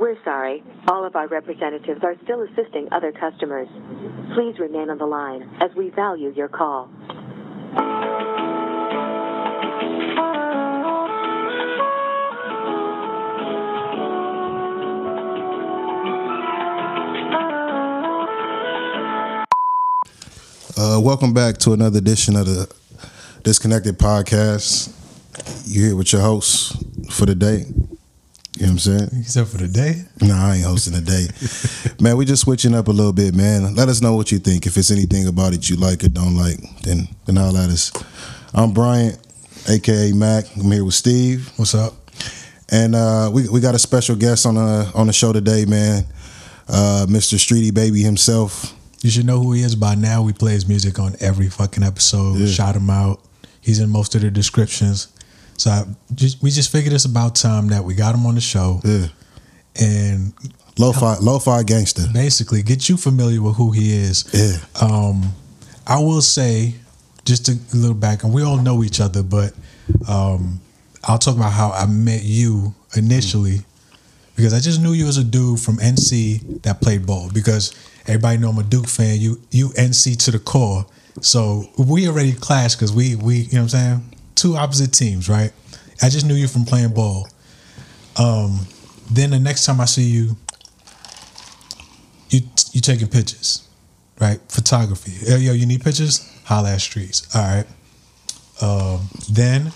We're sorry. All of our representatives are still assisting other customers. Please remain on the line as we value your call. Uh, welcome back to another edition of the Disconnected Podcast. You're here with your host for the day. You know what I'm saying? Except for the day. No, I ain't hosting the day. man, we just switching up a little bit, man. Let us know what you think. If it's anything about it you like or don't like, then then holler at us. I'm Bryant, aka Mac. I'm here with Steve. What's up? And uh, we we got a special guest on the on the show today, man. Uh, Mr. Streetiebaby himself. You should know who he is by now. We play his music on every fucking episode. Yeah. Shout him out. He's in most of the descriptions. So I just, we just figured it's about time that we got him on the show Yeah. and Lo-fi, lo-fi gangster. basically get you familiar with who he is. Yeah. Um, I will say, just a little back, and we all know each other, but um, I'll talk about how I met you initially because I just knew you as a dude from NC that played ball. Because everybody know I'm a Duke fan. You you NC to the core, so we already clashed because we we you know what I'm saying two opposite teams, right? I just knew you from playing ball. Um, then the next time I see you, you you taking pictures, right? Photography. Yo, yo, you need pictures? Holla at streets. All right. Um, then,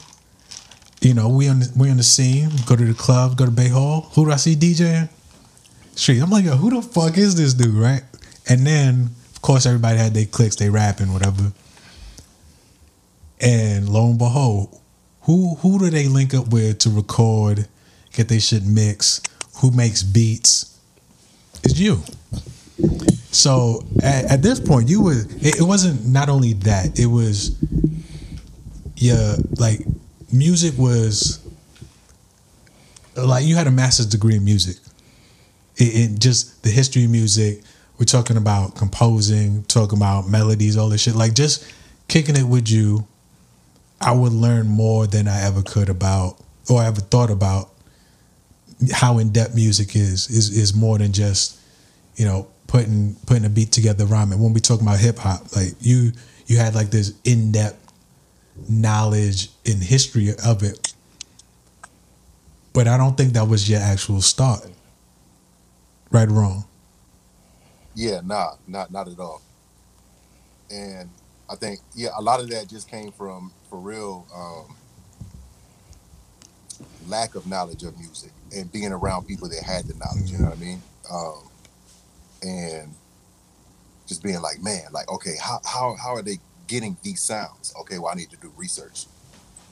you know, we on the, we on the scene. Go to the club. Go to Bay Hall. Who do I see DJing? Street. I'm like, yo, who the fuck is this dude, right? And then, of course, everybody had their cliques, they rapping, whatever. And lo and behold, who who do they link up with to record, get their shit mixed? Who makes beats? It's you. So at, at this point, you were. It, it wasn't not only that. It was, yeah, like music was. Like you had a master's degree in music. It just the history of music. We're talking about composing, talking about melodies, all this shit. Like just kicking it with you, I would learn more than I ever could about or I ever thought about how in depth music is. Is is more than just you know putting putting a beat together, rhyming. When we talk about hip hop, like you you had like this in depth knowledge in history of it, but I don't think that was your actual start. Right or wrong? Yeah, nah, not not at all. And I think yeah, a lot of that just came from for real um, lack of knowledge of music and being around people that had the knowledge. You know what I mean? Um, and just being like, man, like okay, how how how are they getting these sounds? Okay, well I need to do research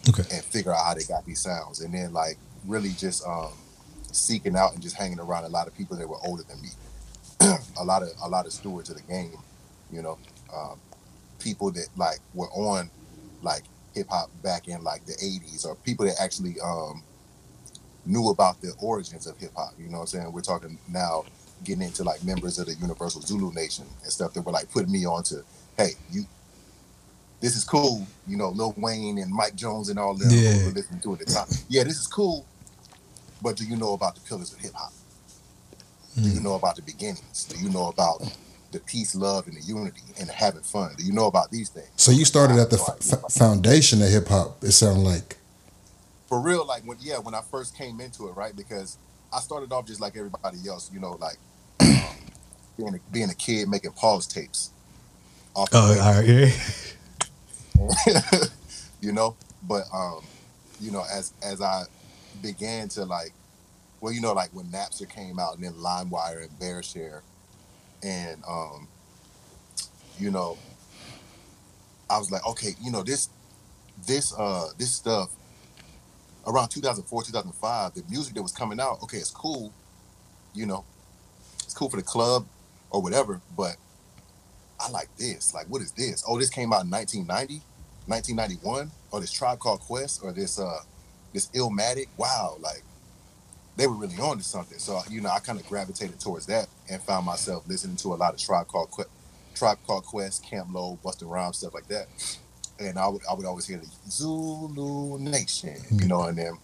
Okay. and figure out how they got these sounds, and then like really just um, seeking out and just hanging around a lot of people that were older than me. a lot of a lot of stewards of the game, you know, um, people that like were on like hip hop back in like the '80s, or people that actually um, knew about the origins of hip hop. You know what I'm saying? We're talking now getting into like members of the Universal Zulu Nation and stuff that were like putting me on to, hey, you. This is cool, you know, Lil Wayne and Mike Jones and all them Yeah. were listening to it at the time. Yeah, this is cool, but do you know about the pillars of hip hop? Do you know about the beginnings? Do you know about the peace, love, and the unity and having fun? Do you know about these things? So you started at the f- foundation of hip hop. It sounded like. for real, like when yeah, when I first came into it, right? Because I started off just like everybody else, you know, like um, being a, being a kid making pause tapes. Off Oh, all right. Yeah. you know but um you know as as i began to like well you know like when napster came out and then limewire and bearshare and um you know i was like okay you know this this uh this stuff around 2004 2005 the music that was coming out okay it's cool you know it's cool for the club or whatever but i like this like what is this? Oh this came out in 1990 1991 or this tribe called quest or this uh this illmatic wow like they were really on to something so you know i kind of gravitated towards that and found myself listening to a lot of tribe called quest tribe called quest Camp Lo Busta Rhymes stuff like that and i would i would always hear the zulu nation you know and then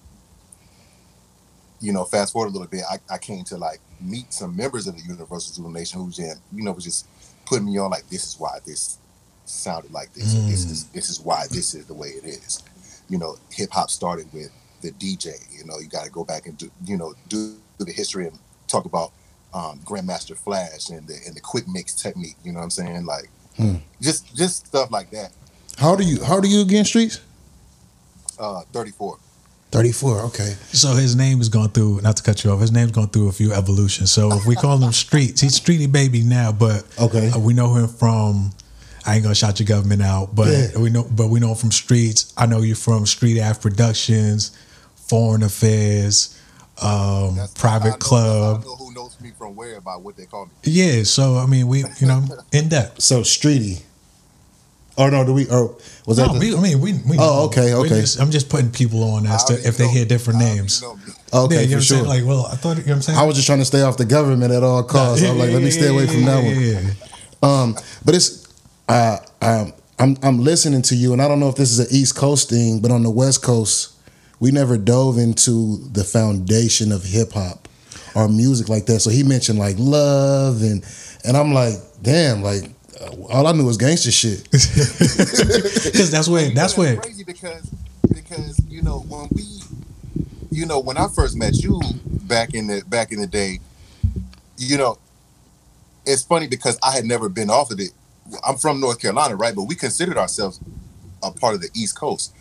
you know, fast forward a little bit, I, I came to like meet some members of the Universal Zulu Nation who just, you know, was just putting me on like, this is why this sounded like this. Mm. This is this is why this is the way it is. You know, hip hop started with the DJ. You know, you got to go back and do, you know, do the history and talk about um, Grandmaster Flash and the and the quick mix technique. You know what I'm saying? Like, hmm. just just stuff like that. How do you how do you again streets? Uh, 34. 34, okay. So his name has gone through, not to cut you off, his name's gone through a few evolutions. So if we call him Streets, he's Streetiebaby now, but okay. Uh, we know him from, I ain't gonna shout your government out, but yeah. we know but we know him from Streets. I know you're from Street Ave Productions, Foreign Affairs, um, Private I know, Club. I know who knows me from where about what they call me. Yeah, so I mean we you know, in depth. So Streetie. Oh no, do we? Oh, was that? No, the, we, I mean, we. we oh, okay, okay. Just, I'm just putting people on as to if they hear different names. Okay, yeah, you for sure. Like, well, I thought you know what I'm saying. I was just trying to stay off the government at all costs. Yeah, I'm like, let me stay away from that one. Um, but it's, uh, um, I'm I'm listening to you, and I don't know if this is an East Coast thing, but on the West Coast, we never dove into the foundation of hip hop or music like that. So he mentioned like love and and I'm like, damn, like uh, all I knew was gangster shit. Because that's where that's where crazy because because you know when we you know when I first met you back in the back in the day, you know, it's funny because I had never been off of it. I'm from North Carolina, right? But we considered ourselves a part of the East Coast.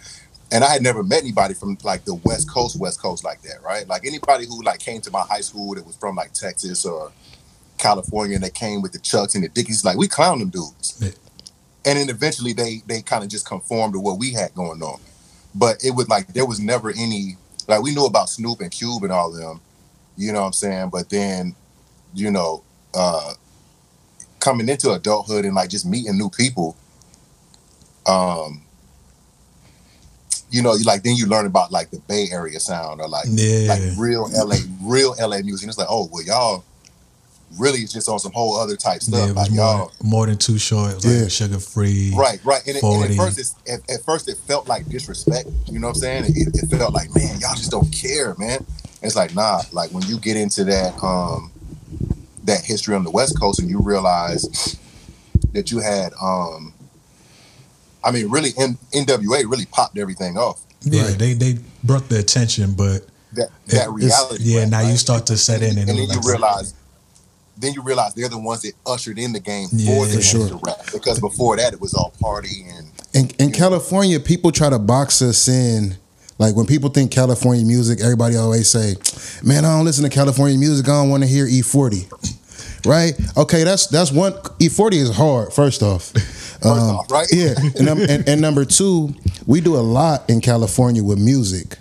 And I had never met anybody from like the West Coast, West Coast like that, right? Like anybody who like came to my high school that was from like Texas or California and they came with the Chucks and the Dickies. Like we clown them dudes. Yeah. And then eventually they they kind of just conformed to what we had going on. But it was like there was never any like we knew about Snoop and Cube and all of them, you know what I'm saying? But then, you know, uh coming into adulthood and like just meeting new people, um, you know, like then you learn about like the Bay Area sound or like yeah. like real LA, real LA music. And it's like, oh well, y'all really is just on some whole other type stuff. Yeah, like more, y'all, more than too short, like yeah. Suga Free. Right, right. And, it, and, at first, at, at, first it felt like disrespect. You know what I'm saying? It, it, felt like, man, y'all just don't care, man. It's like, nah. Like when you get into that, um, that history on the West Coast, and you realize that you had, um, I mean, really, N- NWA really popped everything off. Yeah, right? they they brought the attention, but that that reality. Yeah, now right? you start to set in, and, and then you realize then you realize they're the ones that ushered in the game yeah, for the sure. rap because before that it was all party and. In, in California, people try to box us in. Like when people think California music, everybody always say, "Man, I don't listen to California music. I don't want to hear E40." Right? Okay, that's that's one. E40 is hard. First off, first um, off, right? Yeah, and, and, and number two, we do a lot in California with music.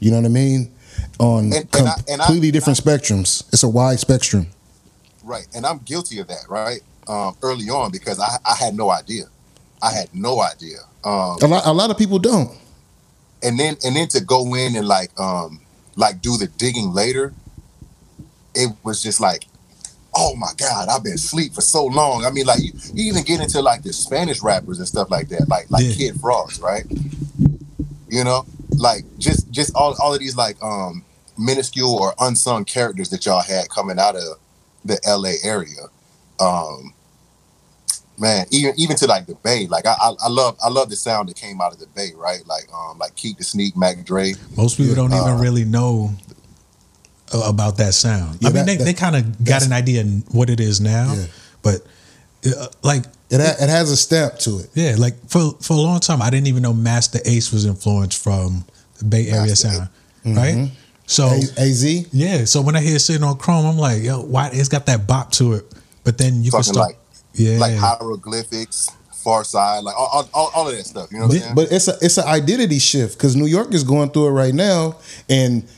You know what I mean? On and, com- I, completely different spectrums. It's a wide spectrum. Right, and I'm guilty of that, right? Um, early on because I, I had no idea. I had no idea. Um, a lot, a lot of people don't. And then, and then to go in and like, um, like do the digging later, it was just like, oh my god, I've been asleep for so long. I mean, like you, you even get into like the Spanish rappers and stuff like that, like like yeah. Kid Frost, right? You know, like just just all all of these like um minuscule or unsung characters that y'all had coming out of the LA area. Um, man, even even to like the Bay, like I, I, I love I love the sound that came out of the Bay, right? Like um like Keak da Sneak, Mac Dre. Most people don't uh, even really know about that sound. Yeah, I mean, that, they, they kind of got an idea what it is now, yeah. but uh, like it, ha- it has a stamp to it. Yeah, like for for a long time, I didn't even know Masta Ace was influenced from the Bay Area Master sound, mm-hmm. right? So A- Az, yeah. So when I hear sitting on Chrome, I'm like, yo, why? It's got that bop to it. But then you Talking can start, like, yeah, like hieroglyphics, Pharcyde, like all, all, all of that stuff. You know what I'm? But it's a it's an identity shift because New York is going through it right now, and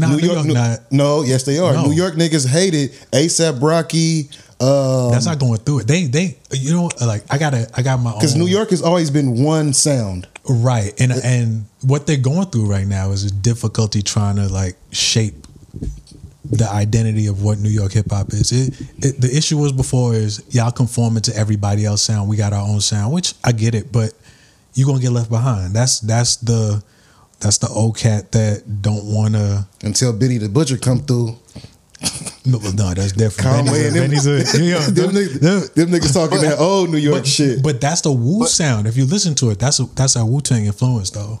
nah, New, New York, York not. No, yes they are. No. New York niggas hate it. ASAP Rocky. Um, That's not going through it. They they you know like I gotta I got my own because New York has always been one sound. Right. And and what they're going through right now is a difficulty trying to like shape the identity of what New York hip hop is. It, it, the issue was before is y'all conforming to everybody else sound. We got our own sound, which I get it, but you're gonna get left behind. That's that's the That's the old cat that don't wanna. Until Benny the Butcher come through. No, no that's different. Conway and them, Benny's a, Benny's yeah, them, niggas, them niggas talking that old New York but, shit. But that's the Wu sound. If you listen to it, that's a that's a Wu Tang influence though.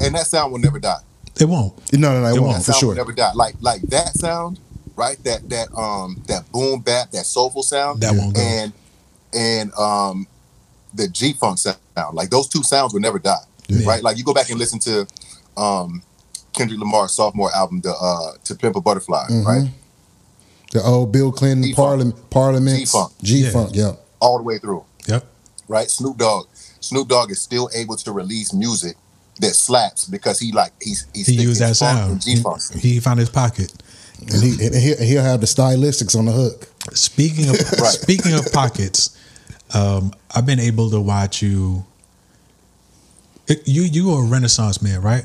And that sound will never die. It won't. no, no, no, it, It won't won't. for sound sure. will never die. Like like that sound, right? That that um that boom bap, that soulful sound. That won't go. And and um the G funk sound. Like those two sounds will never die. Yeah. Right? Like you go back and listen to um Kendrick Lamar's sophomore album, the uh To Pimp a Butterfly, Mhm. right? The old Bill Clinton G-Funk. Parliament, Parliament, G-Funk. G Funk, yeah. All the way through. Yep. Right? Snoop Dogg. Snoop Dogg is still able to release music that slaps because he like he's he's He used that sound. G funk. He, he found his pocket. And he and he'll, he'll have the stylistics on the hook. Speaking of Right. speaking of pockets, um, I've been able to watch you. You you are a Renaissance man, right?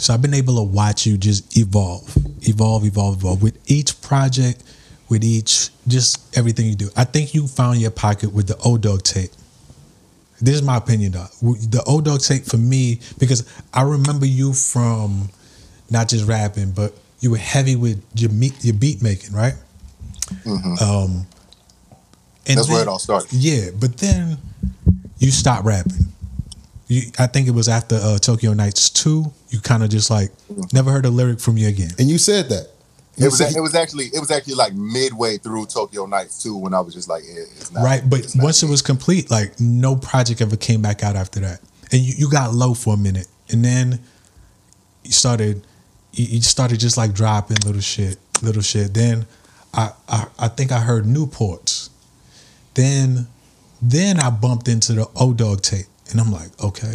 So I've been able to watch you just evolve, evolve, evolve, evolve with each project, with each just everything you do. I think you found your pocket with the old Dog tape. This is my opinion, though. The old Dog tape for me because I remember you from not just rapping, but you were heavy with your meat, your beat making, right? Um, and That's where it all started. Yeah, but then you stopped rapping. You, I think it was after uh, Tokyo Nights two. You kind of just like never heard a lyric from you again. And you said that. It was it was actually it was actually like midway through Tokyo Nights two when I was just like it's not right, but not once it was complete, like no project ever came back out after that, and you, you got low for a minute, and then you started you, you started just like dropping little shit, little shit. Then I, I I think I heard Newports. Then then I bumped into the O Dog tape, and I'm like, okay.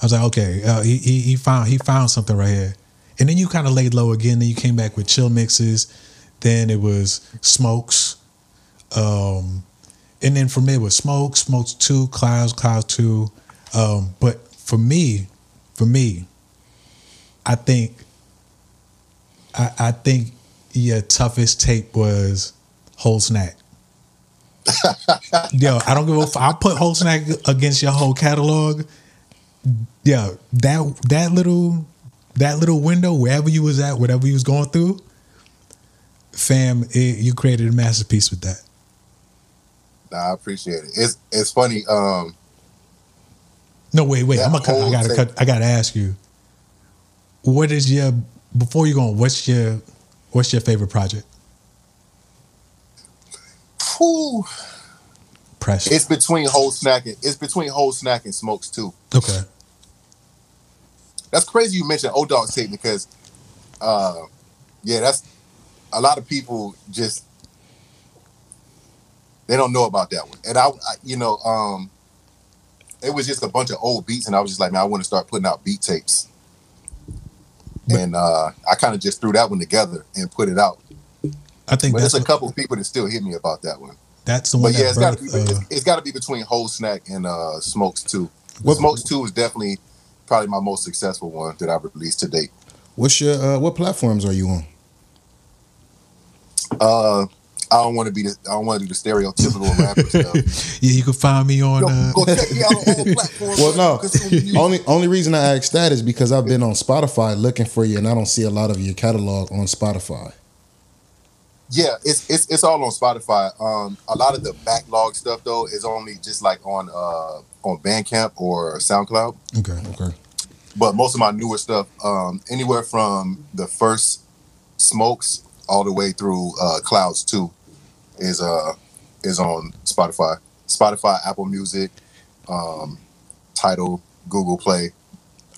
I was like, okay, uh, he, he he found he found something right here, and then you kind of laid low again. Then you came back with chill mixes. Then it was smokes, um, and then for me it was smoke, smokes two, clouds, clouds two. Um, but for me, for me, I think, I, I think your toughest tape was whole snack. Yo, I don't give a. F- I'll put whole snack against your whole catalog. Yo, that that little that little window, wherever you was at, whatever you was going through, fam, it, you created a masterpiece with that. Nah, I appreciate it. It's it's funny. Um, No, wait, wait. I'm gonna cut. I gotta cut. I gotta ask you. What is your before you go on? What's your what's your favorite project? Whew, Pressure. it's between whole snack and it's between whole snack and smokes too. okay. That's crazy you mentioned old Dog tape because, uh, yeah, that's a lot of people just they don't know about that one. And I, I you know, um, it was just a bunch of old beats, and I was just like, man, I want to start putting out beat tapes. But- and uh, I kind of just threw that one together and put it out. I think But there's a couple people that still hit me about that one. that's the one But yeah, it's got to be uh, it's, it's got to be between Whole Snack and uh, Smokes Two. What- Smokes Two is definitely probably my most successful one that I've released to date. What's your uh, what platforms are you on? Uh, I don't want to be the I don't want to do the stereotypical rapper stuff. yeah. You can find me on. Go, Uh, go check me out on all platforms. Well, no. Only only reason I asked that is because I've been on Spotify looking for you, and I don't see a lot of your catalog on Spotify. Yeah, it's it's it's all on Spotify. Um, a lot of the backlog stuff though is only just like on uh on Bandcamp or SoundCloud. okay. Okay. But most of my newer stuff, um, anywhere from the first Smokes all the way through uh, Clouds Two, is uh is on Spotify, Spotify, Apple Music, um, Tidal, Google Play.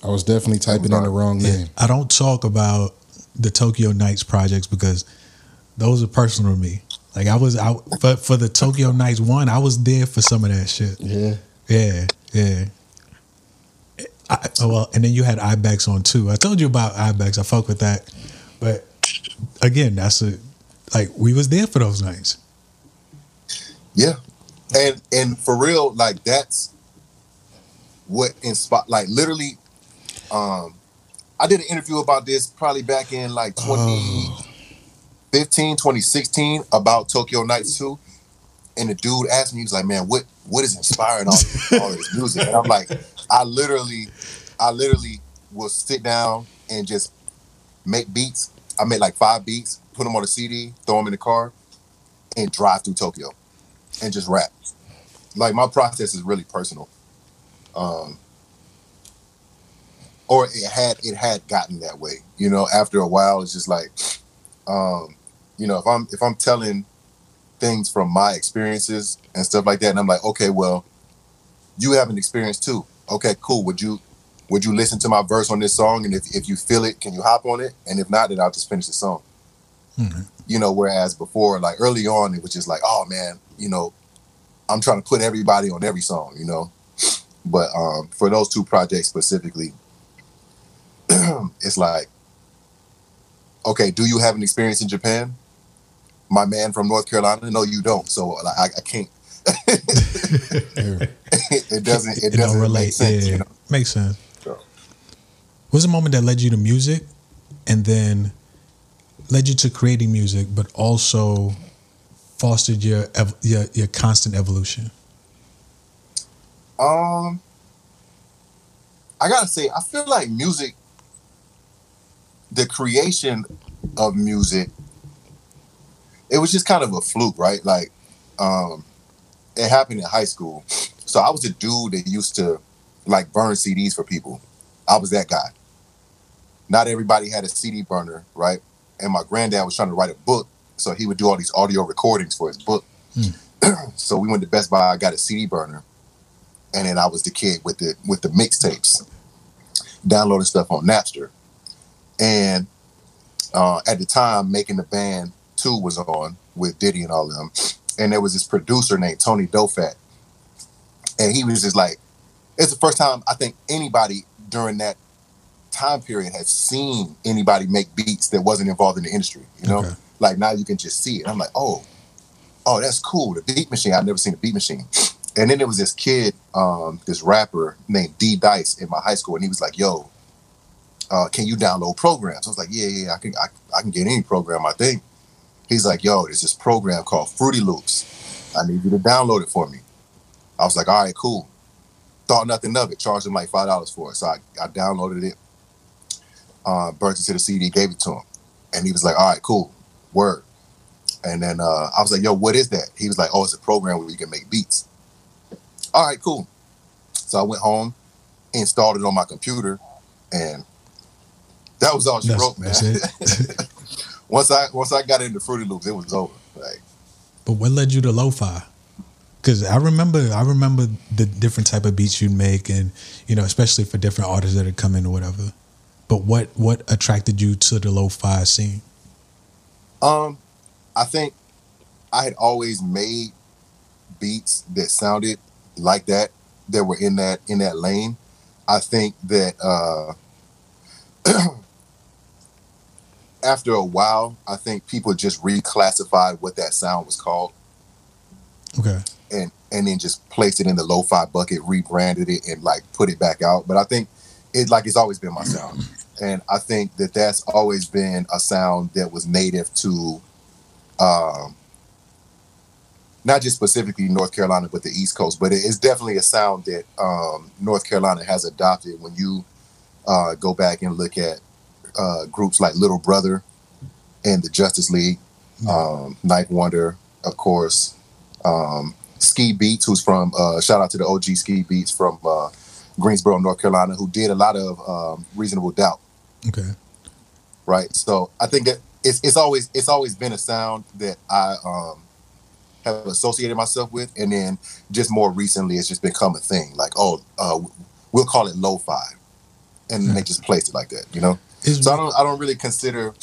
I was definitely typing in the wrong Yeah, name. I don't talk about the Tokyo Nights projects because those are personal to me. Like I was out for for the Tokyo Nights one, I was there for some of that shit. Yeah. Yeah, yeah. I, oh, well, and then you had Ibex on too. I told you about Ibex. I fuck with that, but again, that's a like we was there for those nights. Yeah, and and for real, like that's what inspired. Like literally, um, I did an interview about this probably back in like 2015, 2016 about Tokyo Nights 2. And the dude asked me, he was like, "Man, what what is inspiring all this, all this music?" And I'm like, I literally, I literally will sit down and just make beats. I made like five beats, put them on a CD, throw them in the car, and drive through Tokyo, and just rap. Like my process is really personal. Um, or it had it had gotten that way. You know, after a while, it's just like, um, you know, if I'm if I'm telling things from my experiences and stuff like that, and I'm like, okay, well, you have an experience too. Okay, cool. Would you would you listen to my verse on this song? And if if you feel it, can you hop on it? And if not, then I'll just finish the song. Mhm. You know, whereas before, like early on, it was just like, oh man, you know, I'm trying to put everybody on every song, you know. But um, for those two projects specifically, it's like, okay, do you have an experience in Japan? My man from North Carolina, no, you don't. So like, I, I can't. it doesn't. It, It don't doesn't relate. make sense. yeah, You know? makes sense. So. What was the moment that led you to music, and then led you to creating music, but also fostered your your your constant evolution? Um, I gotta say, I feel like music, the creation of music, it was just kind of a fluke, right? Like, um, it happened in high school. So I was a dude that used to like burn CDs for people. I was that guy. Not everybody had a CD burner, right? And my granddad was trying to write a book, so he would do all these audio recordings for his book. so we went to Best Buy. I got a CD burner and then I was the kid with the with the mixtapes, downloading stuff on Napster, and uh, at the time, making the band two was on with Diddy and all of them, and there was this producer named Tony Dofat, and he was just like, it's the first time I think anybody during that time period had seen anybody make beats that wasn't involved in the industry. You know, Okay. like now you can just see it. I'm like, oh, oh, that's cool. The beat machine. I've never seen a beat machine. And then there was this kid, um, this rapper named D Dice in my high school, and he was like, "Yo, uh, can you download programs?" I was like, "Yeah, yeah, I can, I, I can get any program, I think." He's like, "Yo, there's this program called Fruity Loops. I need you to download it for me." I was like, "All right, cool." Thought nothing of it. Charged him like five dollars for it, so I, I downloaded it, uh, burnt it to the CD, gave it to him, and he was like, "All right, cool, word." And then uh, I was like, "Yo, what is that?" He was like, "Oh, it's a program where you can make beats." All right, cool. So I went home, installed it on my computer, and that was all she That's, wrote, man. once I once I got into Fruity Loops, it was over. Like, But what led you to lo-fi? Because I remember, I remember the different type of beats you'd make, and you know, especially for different artists that had come in or whatever. But what what attracted you to the lo-fi scene? um, I think I had always made beats that sounded like that, that were in that in that lane. I think that uh after a while, I think people just reclassified what that sound was called. Okay, and and then just placed it in the lo-fi bucket, rebranded it, and like put it back out. But I think it like it's always been my sound, and I think that that's always been a sound that was native to, um, not just specifically North Carolina, but the East Coast. But it's definitely a sound that um, North Carolina has adopted. When you uh, go back and look at uh, groups like Little Brother and the Justice League, um, Ninth Wonder, of course um, Ski Beatz, who's from uh, shout out to the OG Ski Beatz from uh, Greensboro, North Carolina, who did a lot of um, Reasonable Doubt, okay, right? So I think that it's it's always it's always been a sound that I um, have associated myself with, and then just more recently, it's just become a thing. Like, oh, uh, we'll call it lo-fi, and they just placed it like that, you know. Is- So I don't I don't really consider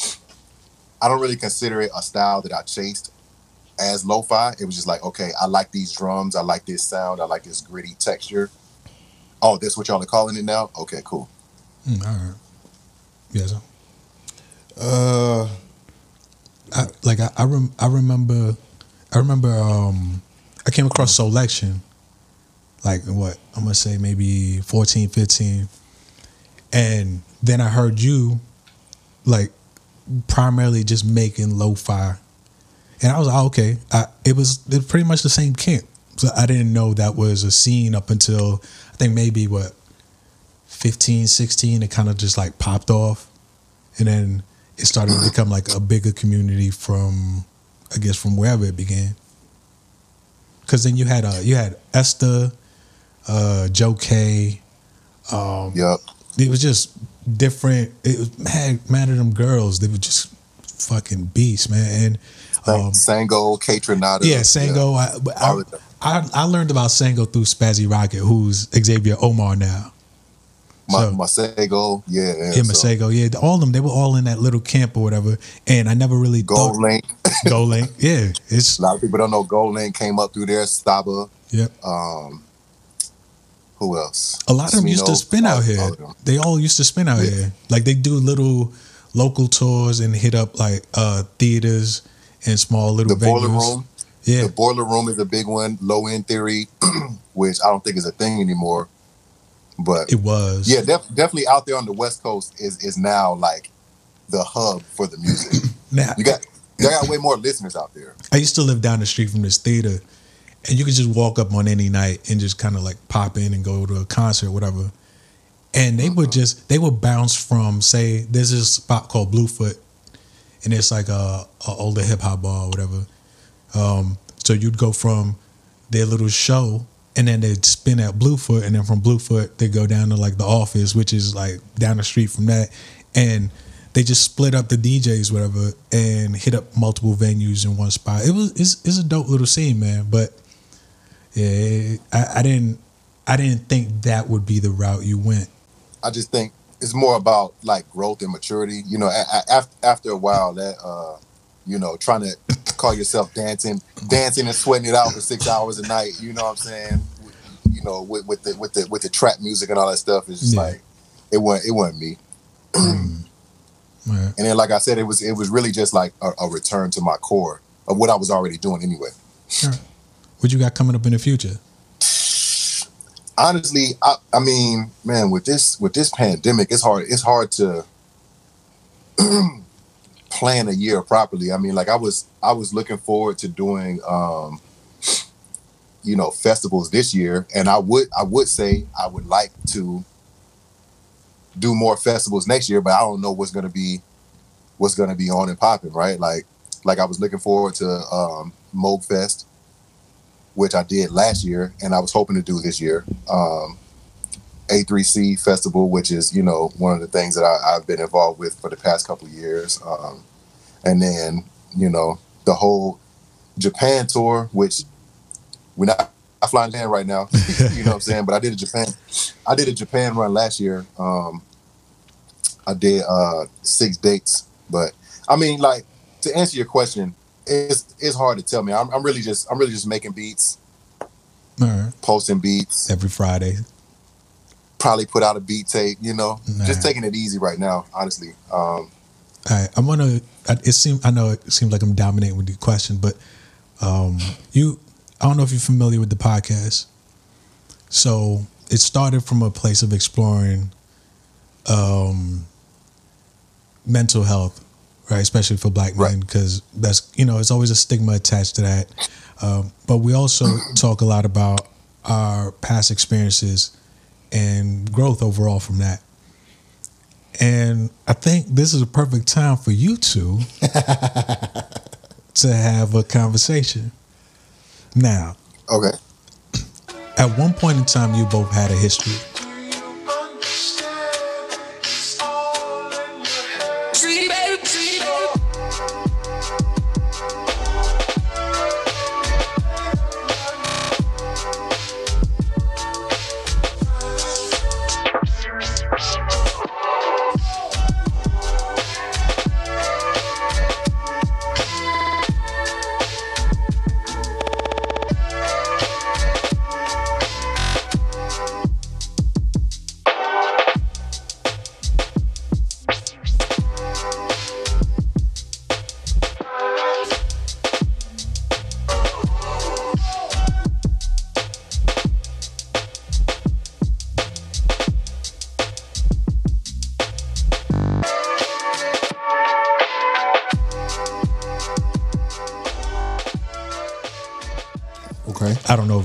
I don't really consider it a style that I chased as lo-fi. It was just like, okay, I like these drums, I like this sound, I like this gritty texture. Oh, that's what y'all are calling it now? Okay, cool. Mm, all right, yes. Uh, I, like I I, rem, I remember I remember um I came across selection like what I'm gonna say maybe 14 15 and then I heard you like primarily just making lo-fi and I was like oh, okay I, it was it was pretty much the same camp so I didn't know that was a scene up until I think maybe what 15, 16, it kind of just like popped off. And then it started to become like a bigger community from, I guess, from wherever it began. Because then you had uh, you had Esther, uh, Joe K. Um, Yep. it was just different. It was mad, mad at them girls. They were just fucking beasts, man. And um, Sango, K yeah, Sango. I, I, them. I I learned about Sango through Spazzy Rocket, who's Xavier Omar now. My, So- Masego. Yeah. yeah Yeah, so Masego. Yeah, all of them. They were all in that little camp or whatever. And I never really Gold thought Link. GoldLink. Yeah, it's A lot of people don't know GoldLink came up through there. Staba. yep. Um, who else? A lot of them used to spin out here. all. They all used to spin out Yeah. here. Like they do little local tours and hit up like uh theaters and small little The venues. Boiler Room. Yeah, The Boiler Room is a big one. Low End Theory, which I don't think is a thing anymore. But it was. yeah, def- definitely out there on the West Coast is is now like the hub for the music. Now, You got you got way more listeners out there. I used to live down the street from this theater, and you could just walk up on any night and just kind of like pop in and go to a concert, whatever. And they would just they would bounce from say there's this spot called Bluefoot, and it's like a, a older hip hop bar or whatever. Um, so you'd go from their little show, and then they'd spin at Bluefoot, and then from Bluefoot they go down to like the office, which is like down the street from that, and they just split up the DJs, whatever, and hit up multiple venues in one spot. It was it's, it's a dope little scene, man. But yeah, I, I didn't I didn't think that would be the route you went. I just think it's more about like growth and maturity. You know, after after a while, that uh, you know, trying to call yourself dancing, dancing and sweating it out for six hours a night. You know what I'm saying? You know, with, with the with the with the trap music and all that stuff, it's just Yeah. like it wasn't it wasn't me. Right. And then, like I said, it was it was really just like a, a return to my core of what I was already doing anyway. What you got coming up in the future? honestly, I, I mean, man, with this with this pandemic, it's hard. It's hard to plan a year properly. I mean, like I was I was looking forward to doing, um, you know, festivals this year, and I would I would say I would like to do more festivals next year, but I don't know what's gonna be what's gonna be on and popping, right? Like like I was looking forward to um, Moogfest which I did last year, and I was hoping to do this year. Um, A3C Festival, which is you know one of the things that I, I've been involved with for the past couple of years, um, and then you know the whole Japan tour, which we're not I flying Japan right now, you know what I'm saying. But I did a Japan, I did a Japan run last year. Um, I did uh, six dates, but I mean, like to answer your question, it's it's hard to tell me. I'm, I'm really just I'm really just making beats, right. posting beats, Every Friday. probably put out a beat tape. You know, just taking it easy right now. Honestly, um, All right, I'm gonna. It seems I know it seems like I'm dominating with the question, but um, you, I don't know if you're familiar with the podcast. So it started from a place of exploring um, mental health, right? Especially for Black men, because that's you know it's always a stigma attached to that. Um, but we also talk a lot about our past experiences and growth overall from that. And I think this is a perfect time for you two to have a conversation. Now, okay, at one point in time, you both had a history.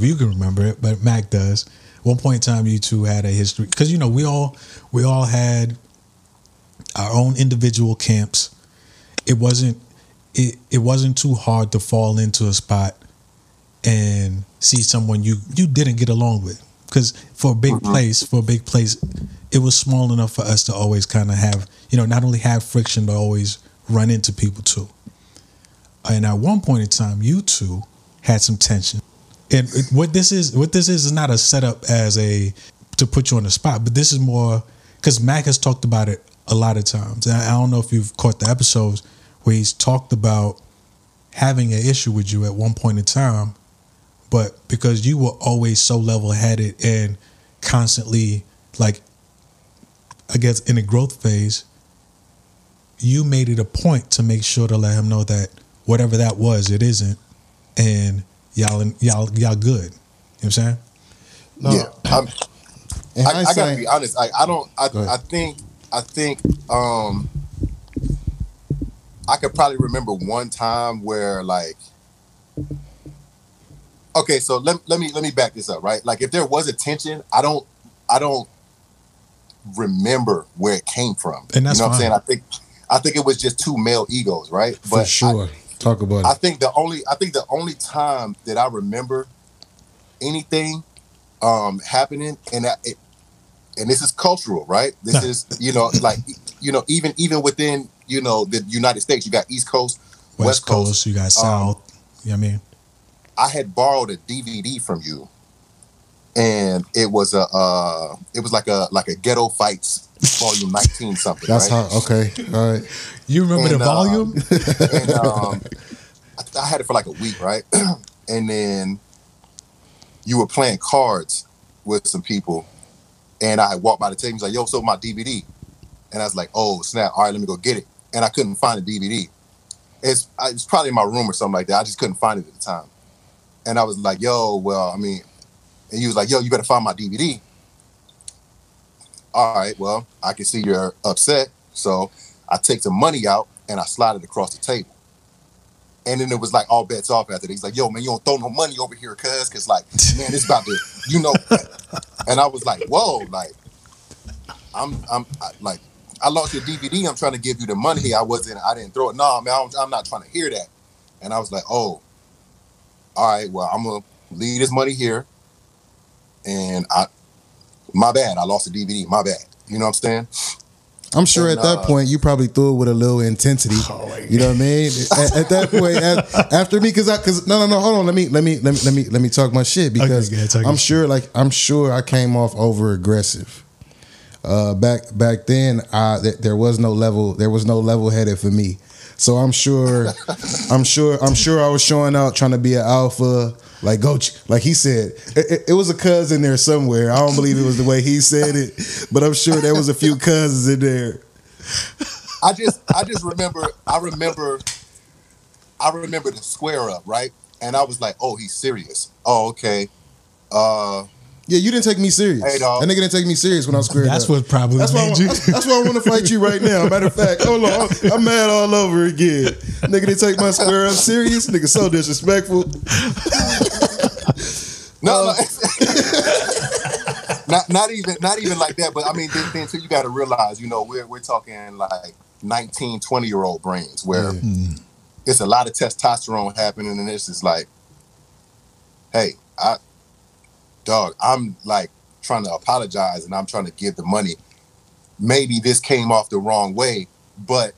If you can remember it, but Mac does. one point in time, you two had a history because you know we all we all had our own individual camps. It wasn't it it wasn't too hard to fall into a spot and see someone you you didn't get along with because for a big mm-hmm. place for a big place it was small enough for us to always kind of have you know not only have friction but always run into people too and at one point in time you two had some tension and what this is what this is is not a setup as a to put you on the spot but this is more because mac has talked about it a lot of times. And i don't know if you've caught the episodes where he's talked about having an issue with you at one point in time but because you were always so level-headed and constantly like i guess in a growth phase you made it a point to make sure to let him know that whatever that was it isn't. And y'all y'all y'all good you know what i'm saying No, Yeah, I'm, I, I gotta be honest. I, I don't. I, Go. I think. I think. Um, I could probably remember one time where like. Okay, so let, let me let me back this up, right? Like, if there was a tension, I don't, I don't remember where it came from. And that's you know what I'm saying? I think, I think it was just two male egos, right? for I- sure. Talk about I think the only I think the only time that I remember anything um happening and that it, and this is cultural, right? This Nah. is you know like you know even even within you know the United States, you got East Coast, west, West coast, Coast, you got um, south you know what i mean I had borrowed a DVD from you, and it was a uh, it was like a like a Ghetto Fights Volume nineteen something. That's right? how. Okay. All right. You remember And, the uh, volume and um, I, I had it for like a week, right? and then you were playing cards with some people, and I walked by the table. He was like, "Yo, so my DVD," and I was like, "Oh snap! All right, let me go get it." And I couldn't find the DVD. It's it's probably in my room or something like that. I just couldn't find it at the time. And I was like, "Yo, well, I mean," and he was like, "Yo, you better find my DVD." All right, well, I can see you're upset, so I take the money out and I slide it across the table. And then it was like all bets off after that. He's like, yo, man, you don't throw no money over here, cuz, because like, man, it's about to, you know. And I was like, whoa, like, I'm, I'm, I, like, I lost your DVD. I'm trying to give you the money. I wasn't, I didn't throw it. No, man, I'm, I'm not trying to hear that. And I was like, oh, all right, well, I'm gonna leave this money here. And I, my bad, I lost the DVD. My bad. You know what I'm saying? I'm sure And, at that uh, point you probably threw it with a little intensity. You know what I mean? at, at that point, at, after me, because I, because no, no, no, hold on. Let me, let me, let me, let me, let me talk my shit because ahead, I'm shit. sure, like, I'm sure I came off over aggressive. Uh, back back then, I th- there was no level, there was no level headed for me. So I'm sure, I'm sure, I'm sure I was showing out trying to be an alpha. Like go, like he said, it, it- it was a cousin in there somewhere. I don't believe it was the way he said it, but I'm sure there was a few cousins in there. I just I just remember I remember I remember the square up, right? And I was like, oh, he's serious. Oh, okay. Uh Yeah, you didn't take me serious. Hey, dog. That nigga didn't take me serious when I was squared that's up. what probably That's why, I, made you that's, that's why I want to fight you right now. Matter of fact, hold on, I'm mad all over again. Nigga didn't take my square up serious. Nigga so disrespectful. no, no. Uh, not not even not even like that, but I mean then, then too you gotta realize, you know, we're we're talking like 19, 20 year old brains where mm. it's a lot of testosterone happening and it's just like, hey, I dog, I'm like trying to apologize and I'm trying to give the money. Maybe this came off the wrong way, but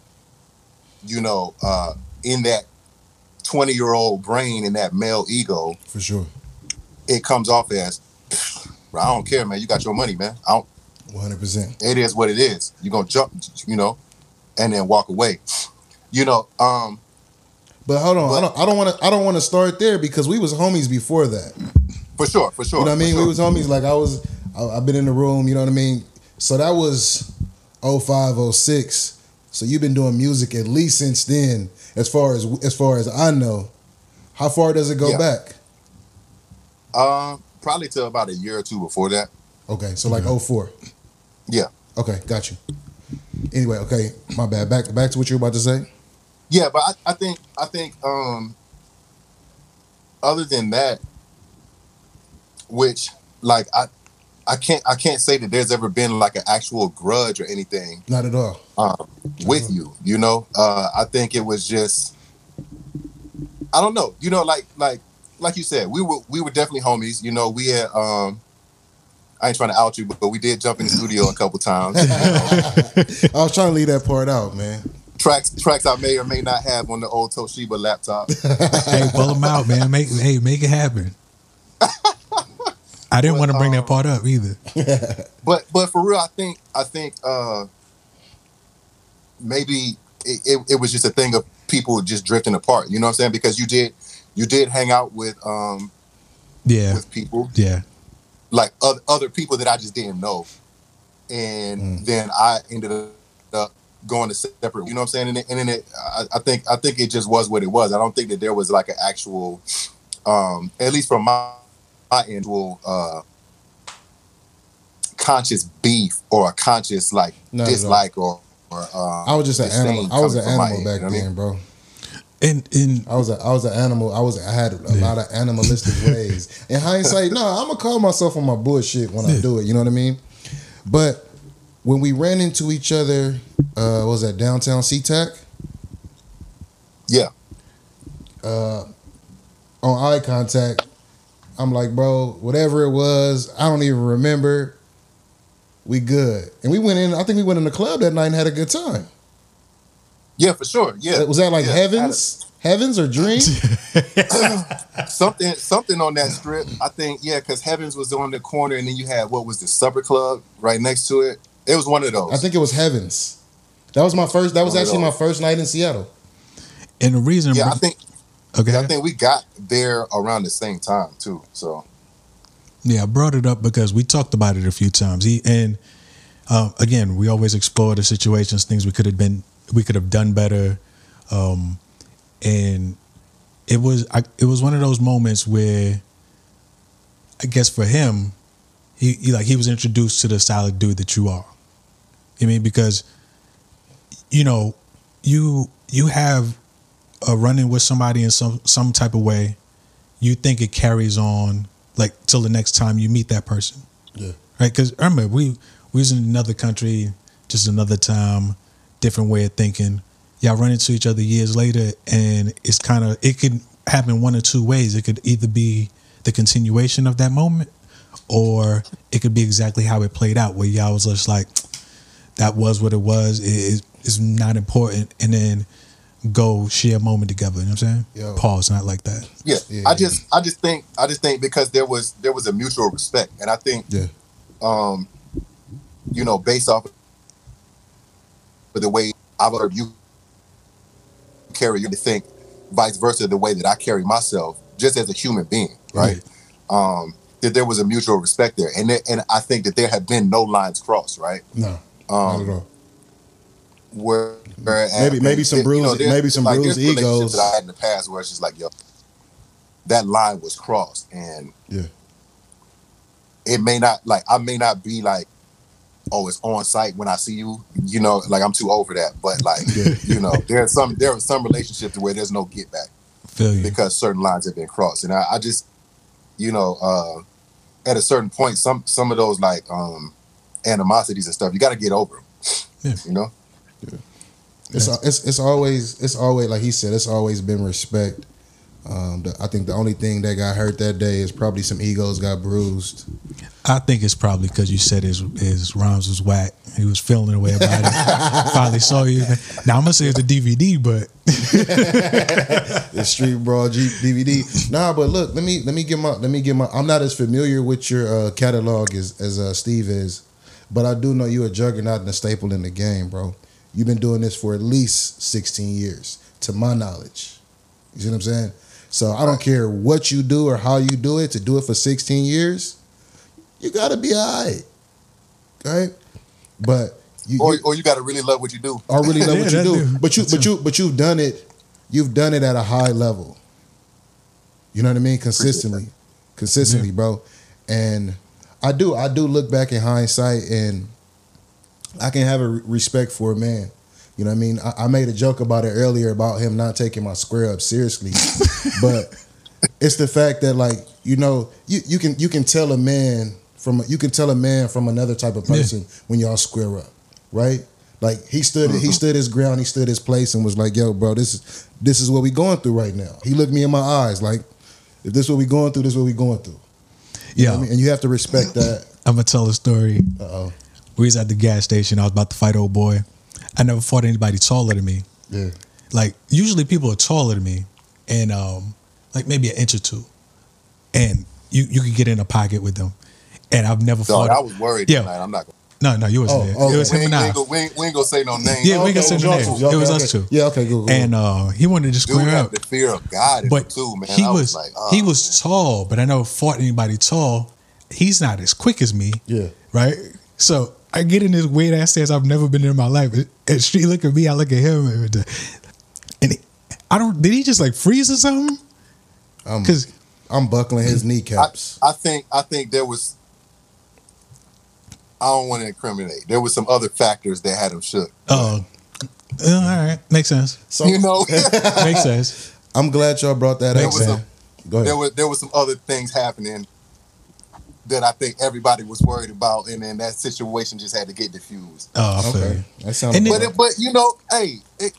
you know, uh, in that 20 year old brain and that male ego, For sure, it comes off as, "Bro, I don't care, man. You got your money, man. I don't, 100. percent it is what it is. You're gonna jump, you know, and then walk away. You know, um, But hold on, I But- don't, I don't want to, I don't want to start there because we was homies before that. For sure, for sure. You know what I mean? sure. We was homies. Like I was, I, I've been in the room. You know what I mean? So that was 05, 06. So you've been doing music at least since then. As far as as far as I know, how far does it go Yeah. back? Um, probably to about a year or two before that. Okay, so like 04. Yeah. Okay, got you. Anyway, okay, my bad. Back back to what you were about to say. Yeah, but I, I think I think um other than that, which like I I can't I can't say that there's ever been like an actual grudge or anything Not at all. um, with you. You know, uh, I think it was just I don't know. You know, like like like you said, we were we were definitely homies. You know, we had um, I ain't trying to out you, but, but we did jump in the studio a couple times. You know, I was trying to leave that part out, man. tracks tracks I may or may not have on the old Toshiba laptop. hey, pull them out, man. Make hey, make it happen. I didn't want to bring that part up either. but but for real, I think I think uh maybe it, it, it was just a thing of people just drifting apart. You know what I'm saying? Because you did you did hang out with um Yeah, with people yeah, like other, other people that I just didn't know, and then I ended up going to separate. You know what I'm saying? And, it, and then it, I, I think I think it just was what it was. I don't think that there was like an actual, um, at least from my my end, will, uh, conscious beef or a conscious like Not at all. dislike or. or um, I was just an animal. I was an coming from my animal end, back you know what I then, mean? bro. and and I was a I was an animal. I was I had a lot of animalistic ways. In hindsight, no, I'm gonna call myself on my bullshit when I do it. You know what I mean? But when we ran into each other, uh, what was that downtown SeaTac? Yeah, uh, on eye contact, I'm like, bro, whatever it was, I don't even remember. We good, and we went in. I think we went in the club that night and had a good time. yeah, for sure. Yeah, Was that like Yeah, heavens, heavens or dreams? something something on that strip. I think yeah, because Heavens was on the corner, and then you had what was the Supper Club right next to it. It was one of those. I think it was heavens. That was my first. That was One actually my first night in Seattle. and the reason. yeah, I think okay. I think we got there around the same time too. So Yeah, I brought it up because we talked about it a few times. He and uh, again, we always explore the situations, things we could have been, we could have done better, um, and it was, I, it was one of those moments where, I guess for him, he, he like he was introduced to the solid dude that you are. I mean, because you know, you you have a running with somebody in some some type of way, you think it carries on like till the next time you meet that person. Yeah. Right? Because remember, we we was in another country, just another time, different way of thinking. Y'all run into each other years later, and it's kind of it could happen one or two ways. It could either be the continuation of that moment, or it could be exactly how it played out, where y'all was just like, that was what it was. It is it's not important, and then go share a moment together. You know what I'm saying? Yo. Pause, not like that. yeah, Yeah, I just I just think I just think because there was there was a mutual respect, and I think Yeah. um, you know, based off of the way I've heard you carry, you to think vice versa the way that I carry myself, just as a human being, right? Um, that there was a mutual respect there, and there, and I think that there have been no lines crossed, right? No, not at Um, all. Where, Maybe- maybe some bruised- there's- maybe some like, bruised egos. that I had in the past where it's just like, yo, that line was crossed, and Yeah. it may not like I may not be like, oh, it's on site when I see you. You know, like I'm too over that. But like, Yeah. you know, there's some there are some relationships where there's no get back because certain lines have been crossed, and I, I just, you know, uh, at a certain point, some some of those like um animosities and stuff, you got to get over them. Yeah. You know. It's, it's it's always it's always like he said. It's always been respect. Um, the, I think the only thing that got hurt that day is probably some egos got bruised. I think it's probably because you said his his rhymes was whack. He was feeling the way about it. Finally saw you. Now I'm gonna say it's a DVD, but the Street Brawl G- DVD. Nah, but look, let me let me get my let me get my. I'm not as familiar with your uh, catalog as as uh, Steve is, but I do know you're a juggernaut and a staple in the game, bro. You've been doing this for at least 16 years, to my knowledge. You see what I'm saying? So I don't care what you do or how you do it. To do it for 16 years, you gotta be alright, right? But you, Or, you or you got to really love what you do. I really love Yeah, what you that do. too. But you but you but you've done it you've done it at a high level. You know what I mean? Consistently. Consistently, bro. And I do I do look back in hindsight and I can have a respect for a man. You know what I mean? I, I made a joke about it earlier about him not taking my square up seriously. but it's the fact that like, you know, you, you can you can tell a man from you can tell a man from another type of Yeah. person when y'all square up, right? Like he stood he stood his ground, he stood his place, and was like, "Yo, bro, this is this is what we going through right now." He looked me in my eyes like, "If this is what we going through, this is what we going through." You Yeah, I mean? and you have to respect that. I'm gonna tell a story. Uh oh, We was at the gas station. I was about to fight old boy. I never fought anybody taller than me. yeah, Like usually people are taller than me, and um, like maybe an inch or two, and you you could get in a pocket with them. And I've never Dog, fought. I was worried Yeah. tonight. I'm not. Gonna, no, no, you wasn't Oh, there. oh, it was we, him ain't, and we, I. ain't we, ain't, we ain't gonna say no names. Yeah, we can Okay, say no names. two. It was okay. us two. Yeah, okay, good. good. And uh, he wanted to Dude square had up. the fear of God but too, man. he I was, was, like, oh, he was man. tall, but I never fought anybody tall. He's not as quick as me, yeah, right? So I get in this weird ass stance I've never been in my life. And she look at me, I look at him, and, and he- I don't. Did he just like freeze or something? I'm Because I'm buckling his kneecaps. I think I think there was. I don't want to incriminate. There was some other factors that had him shook. oh, uh, all right, makes sense. so You know, Makes sense. I'm glad y'all brought that There up, was man. Go ahead. there was there was some other things happening that I think everybody was worried about, and then that situation just had to get diffused. Oh, I okay, that sounds. But it, but you know, hey, it,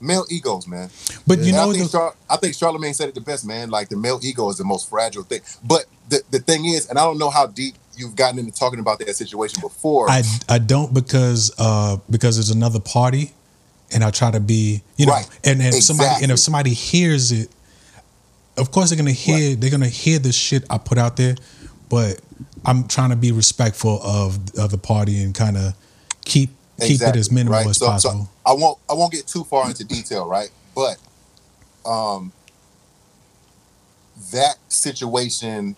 male egos, man. But you And know, I think the, Char- I think Charlamagne said it the best, man. Like the male ego is the most fragile thing. But the the thing is, and I don't know how deep you've gotten into talking about that situation before. I I don't because uh because there's another party, and I try to be you know, Right. and if somebody and if somebody hears it, of course they're gonna hear they're gonna hear the shit I put out there, but I'm trying to be respectful of of the party and kind of keep keep it as minimal right? as So- so possible. I won't I won't get too far into detail, right? But um that situation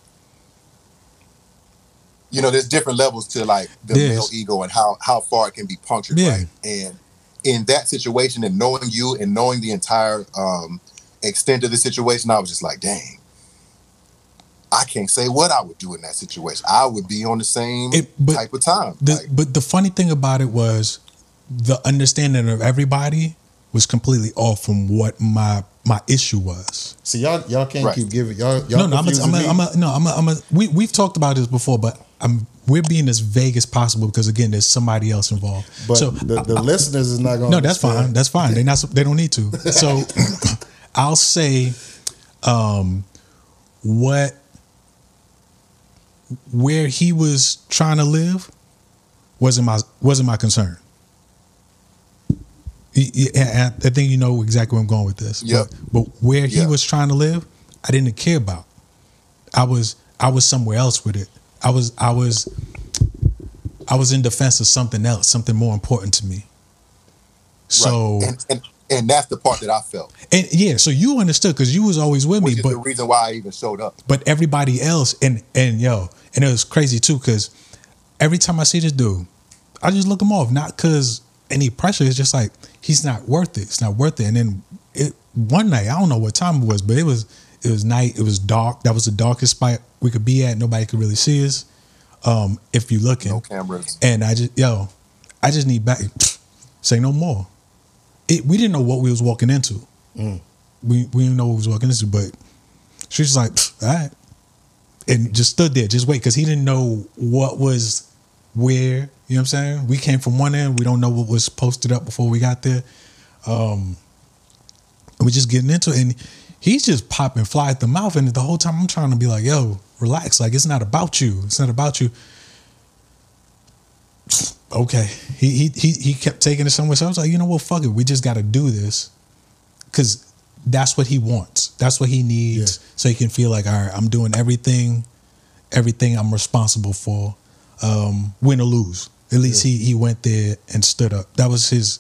you know, there's different levels to like the Yes. male ego and how how far it can be punctured, Yeah. right? And in that situation and knowing you and knowing the entire um extent of the situation, I was just like, dang. I can't say what I would do in that situation. I would be on the same It- but type of time. The, Like, but the funny thing about it was the understanding of everybody was completely off from what my my issue was. See, y'all y'all can't Right. keep giving y'all y'all no, no, I'm a, confusing I'm a, me. I'm a, no, I'm a, I'm a, we, we've talked about this before, but I'm, we're being as vague as possible because again, there's somebody else involved. but so the, the listeners is not going. To. No, that's fine. That's fine. They not, they don't need to. So I'll say, um, what, where he was trying to live wasn't my, wasn't my concern. Y- y- and I think you know exactly where I'm going with this. Yep. But, but where he Yeah. was trying to live, I didn't care about. I was I was somewhere else with it. I was I was I was in defense of something else, something more important to me. So right. and, and and that's the part that I felt, and yeah, so you understood because you was always with which me, is but the reason why I even showed up. but everybody else and and yo, and it was crazy too because every time I see this dude, I just look him off, not because any pressure. It's just like he's not worth it. It's not worth it. And then it one night, I don't know what time it was, but it was it was night. It was dark. That was the darkest spot we could be at. Nobody could really see us. Um, if you looking, No cameras. and I just yo, I just need back. Say no more. It, we didn't know what we was walking into. Mm. We we didn't know what we was walking into, but she was like, all right, and just stood there, just wait, because he didn't know what was where. You know what I'm saying? We came from one end. We don't know what was posted up before we got there. Um, and we just getting into it, and he's just popping fly at the mouth, and the whole time I'm trying to be like, yo, relax, like it's not about you. It's not about you okay. He he he he kept taking it somewhere. So I was like, you know what, fuck it. We just got to do this because that's what he wants. That's what he needs, so he can feel like, all right, I'm doing everything, everything I'm responsible for, um, win or lose. At least he he went there and stood up. That was his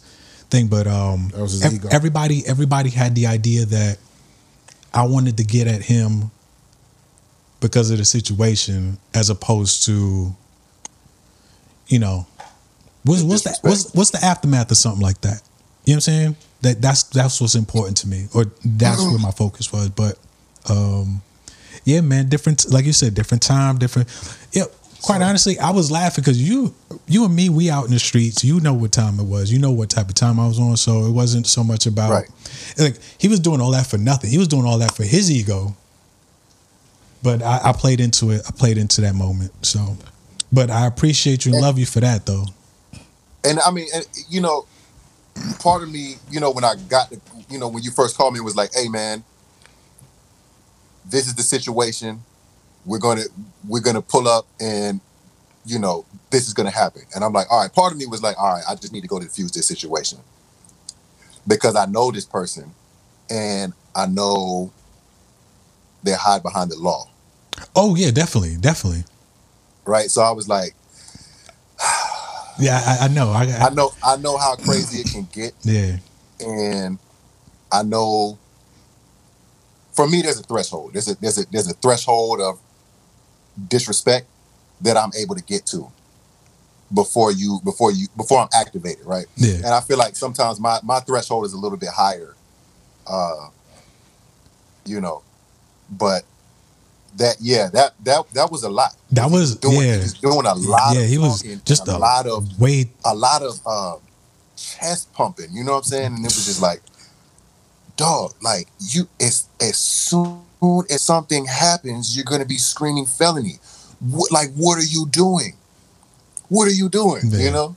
thing. But um, That was his ev- ego. everybody everybody had the idea that I wanted to get at him because of the situation, as opposed to, you know, what's what's the what's what's the aftermath of something like that? You know what I'm saying? That that's that's what's important to me, or that's where my focus was. But um, yeah, man, different. Like you said, different time, different. Yeah, quite honestly, I was laughing because you you and me, we out in the streets. You know what time it was. You know what type of time I was on. So it wasn't so much about Right. like he was doing all that for nothing. He was doing all that for his ego. but I, I played into it. I played into that moment. So, but I appreciate you and love you for that, though. and I mean, and, you know, part of me, you know, when I got, the, you know, when you first called me, was like, "Hey, man, this is the situation. We're gonna we're gonna pull up, and you know, this is gonna happen." And I'm like, "All right." Part of me was like, "All right, I just need to go defuse this situation because I know this person, and I know they hide behind the law, Oh yeah, definitely, definitely. Right?" So I was like, Yeah, I, I know. I, I, "I know, I know how crazy it can get." yeah, and I know for me there's a threshold. There's a there's a there's a threshold of disrespect that I'm able to get to before you before you before I'm activated, right? yeah. And I feel like sometimes my my threshold is a little bit higher. Uh you know, but that yeah, that that that was a lot. That was Doing yeah, he's doing a lot yeah. of He was just a a lot of way. a lot of uh, chest pumping. You know what I'm saying? And it was just like, dog, like you, as as soon as something happens, you're gonna be screaming felony. What, like, what are you doing? What are you doing? Yeah. You know,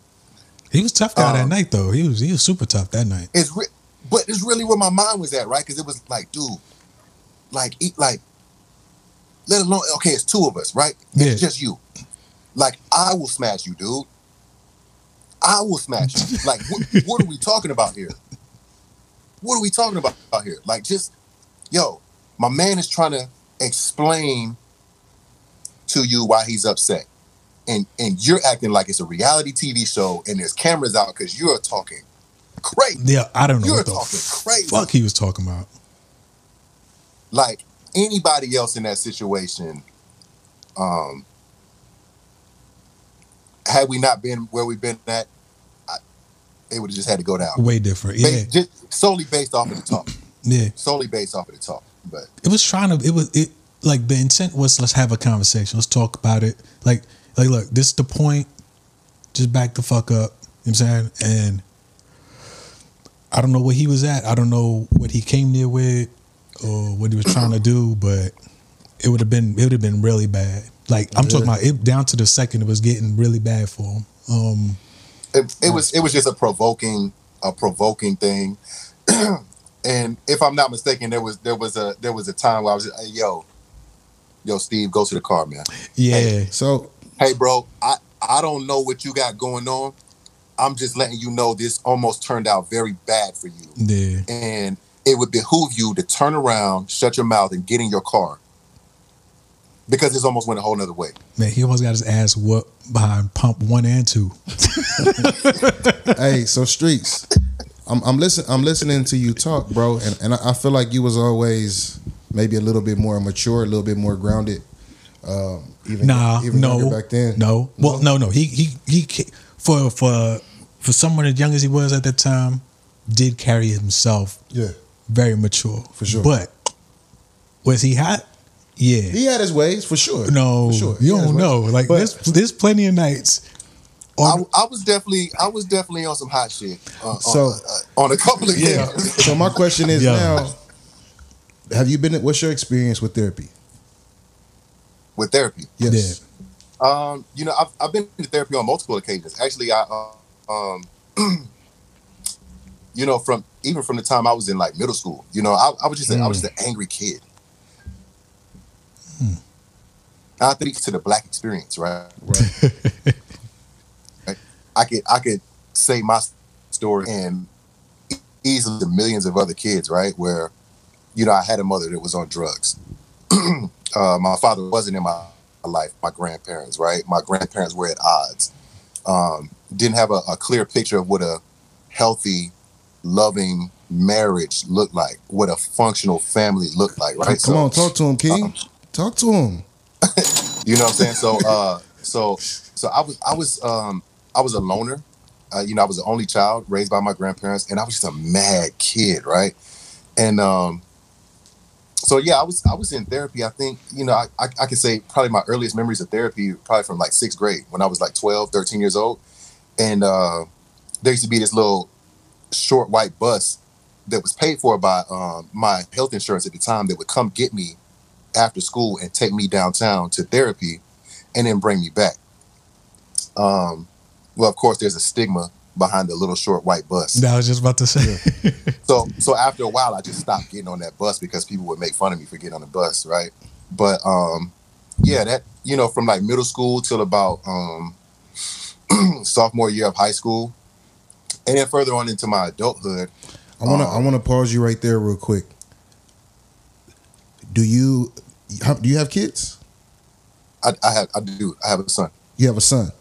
He was tough guy that Um, night though. He was he was super tough that night. it's re- but it's really where my mind was at, right? Because it was like, dude, like, eat, like, let alone, okay, it's two of us, right? It's Yeah. just you. Like, I will smash you, dude. I will smash you. Like, what, what are we talking about here? What are we talking about out here? Like, just, yo, my man is trying to explain to you why he's upset. And, and you're acting like it's a reality TV show and there's cameras out because you're talking crazy. Yeah, I don't know You're what the talking crazy. fuck he was talking about. like anybody else in that situation um had we not been where we've been at I, it would have just had to go down Way different. Yeah, just solely based off of the talk yeah. solely based off of the talk but It was trying to. It was it like the intent was let's have a conversation. Let's talk about it. Like like look, this is the point. Just back the fuck up. You know what I'm saying? And I don't know where he was at. I don't know what he came there with or what he was trying to do, but it would have been it would have been really bad. Like I'm talking about it down to the second it was getting really bad for him. Um it, it was it was just a provoking a provoking thing and if i'm not mistaken there was there was a there was a time where i was just, hey, yo yo steve go to the car man yeah. So hey bro i i don't know what you got going on i'm just letting you know this almost turned out very bad for you Yeah. and it would behoove you to turn around shut your mouth and get in your car because this almost went a whole nother way Man, he almost got his ass whooped behind pump one and two. hey, so streets. I'm I'm listening. I'm listening to you talk, bro, and and I I feel like you was always maybe a little bit more mature, a little bit more grounded. Um, even Nah, even no, back then. no. Well, no, no. He he he for for for someone as young as he was at that time, did carry himself Yeah, very mature For sure. But was he hot? Yeah. he had his ways for sure. no, for sure. you He had his don't ways. know. Like But- there's there's plenty of nights. I, On, I was definitely i was definitely on some hot shit uh, So- on, uh, on a couple of Yeah. things So my question is Yeah. now: Have you been? What's your experience with therapy? with therapy Yes. Um, you know, I've, I've been to therapy on multiple occasions. Actually, I, uh, um, you know, from even from the time I was in like middle school, you know, I, I was just a, I was just an angry kid. I think to the black experience, right? Right. I could I could say my story and easily to millions of other kids, right? Where, you know, I had a mother that was on drugs. uh, my father wasn't in my life. My grandparents, right? My grandparents were at odds. Um, didn't have a, a clear picture of what a healthy, loving marriage looked like, what a functional family looked like, right? Come on, talk to him, King. um, talk to him. You know what I'm saying? So, uh, so, so I was, I was, um, I was a loner. Uh, you know, I was the only child raised by my grandparents, and I was just a mad kid, right? And um, so yeah, I was, I was in therapy. I think, you know, I, I, I could say probably my earliest memories of therapy probably from like sixth grade when I was like 12, 13 years old, and uh, there used to be this little short white bus that was paid for by um, my health insurance at the time that would come get me after school and take me downtown to therapy, and then bring me back. Um, well, of course, there's a stigma behind the little short white bus. I was just about to say. So so after a while, I just stopped getting on that bus because people would make fun of me for getting on the bus, right? But um, yeah, that you know, from like middle school till about um, sophomore year of high school, and then further on into my adulthood. I want to Um, I want to pause you right there real quick. Do you do you have kids? I, I have I do I have a son. You have a son.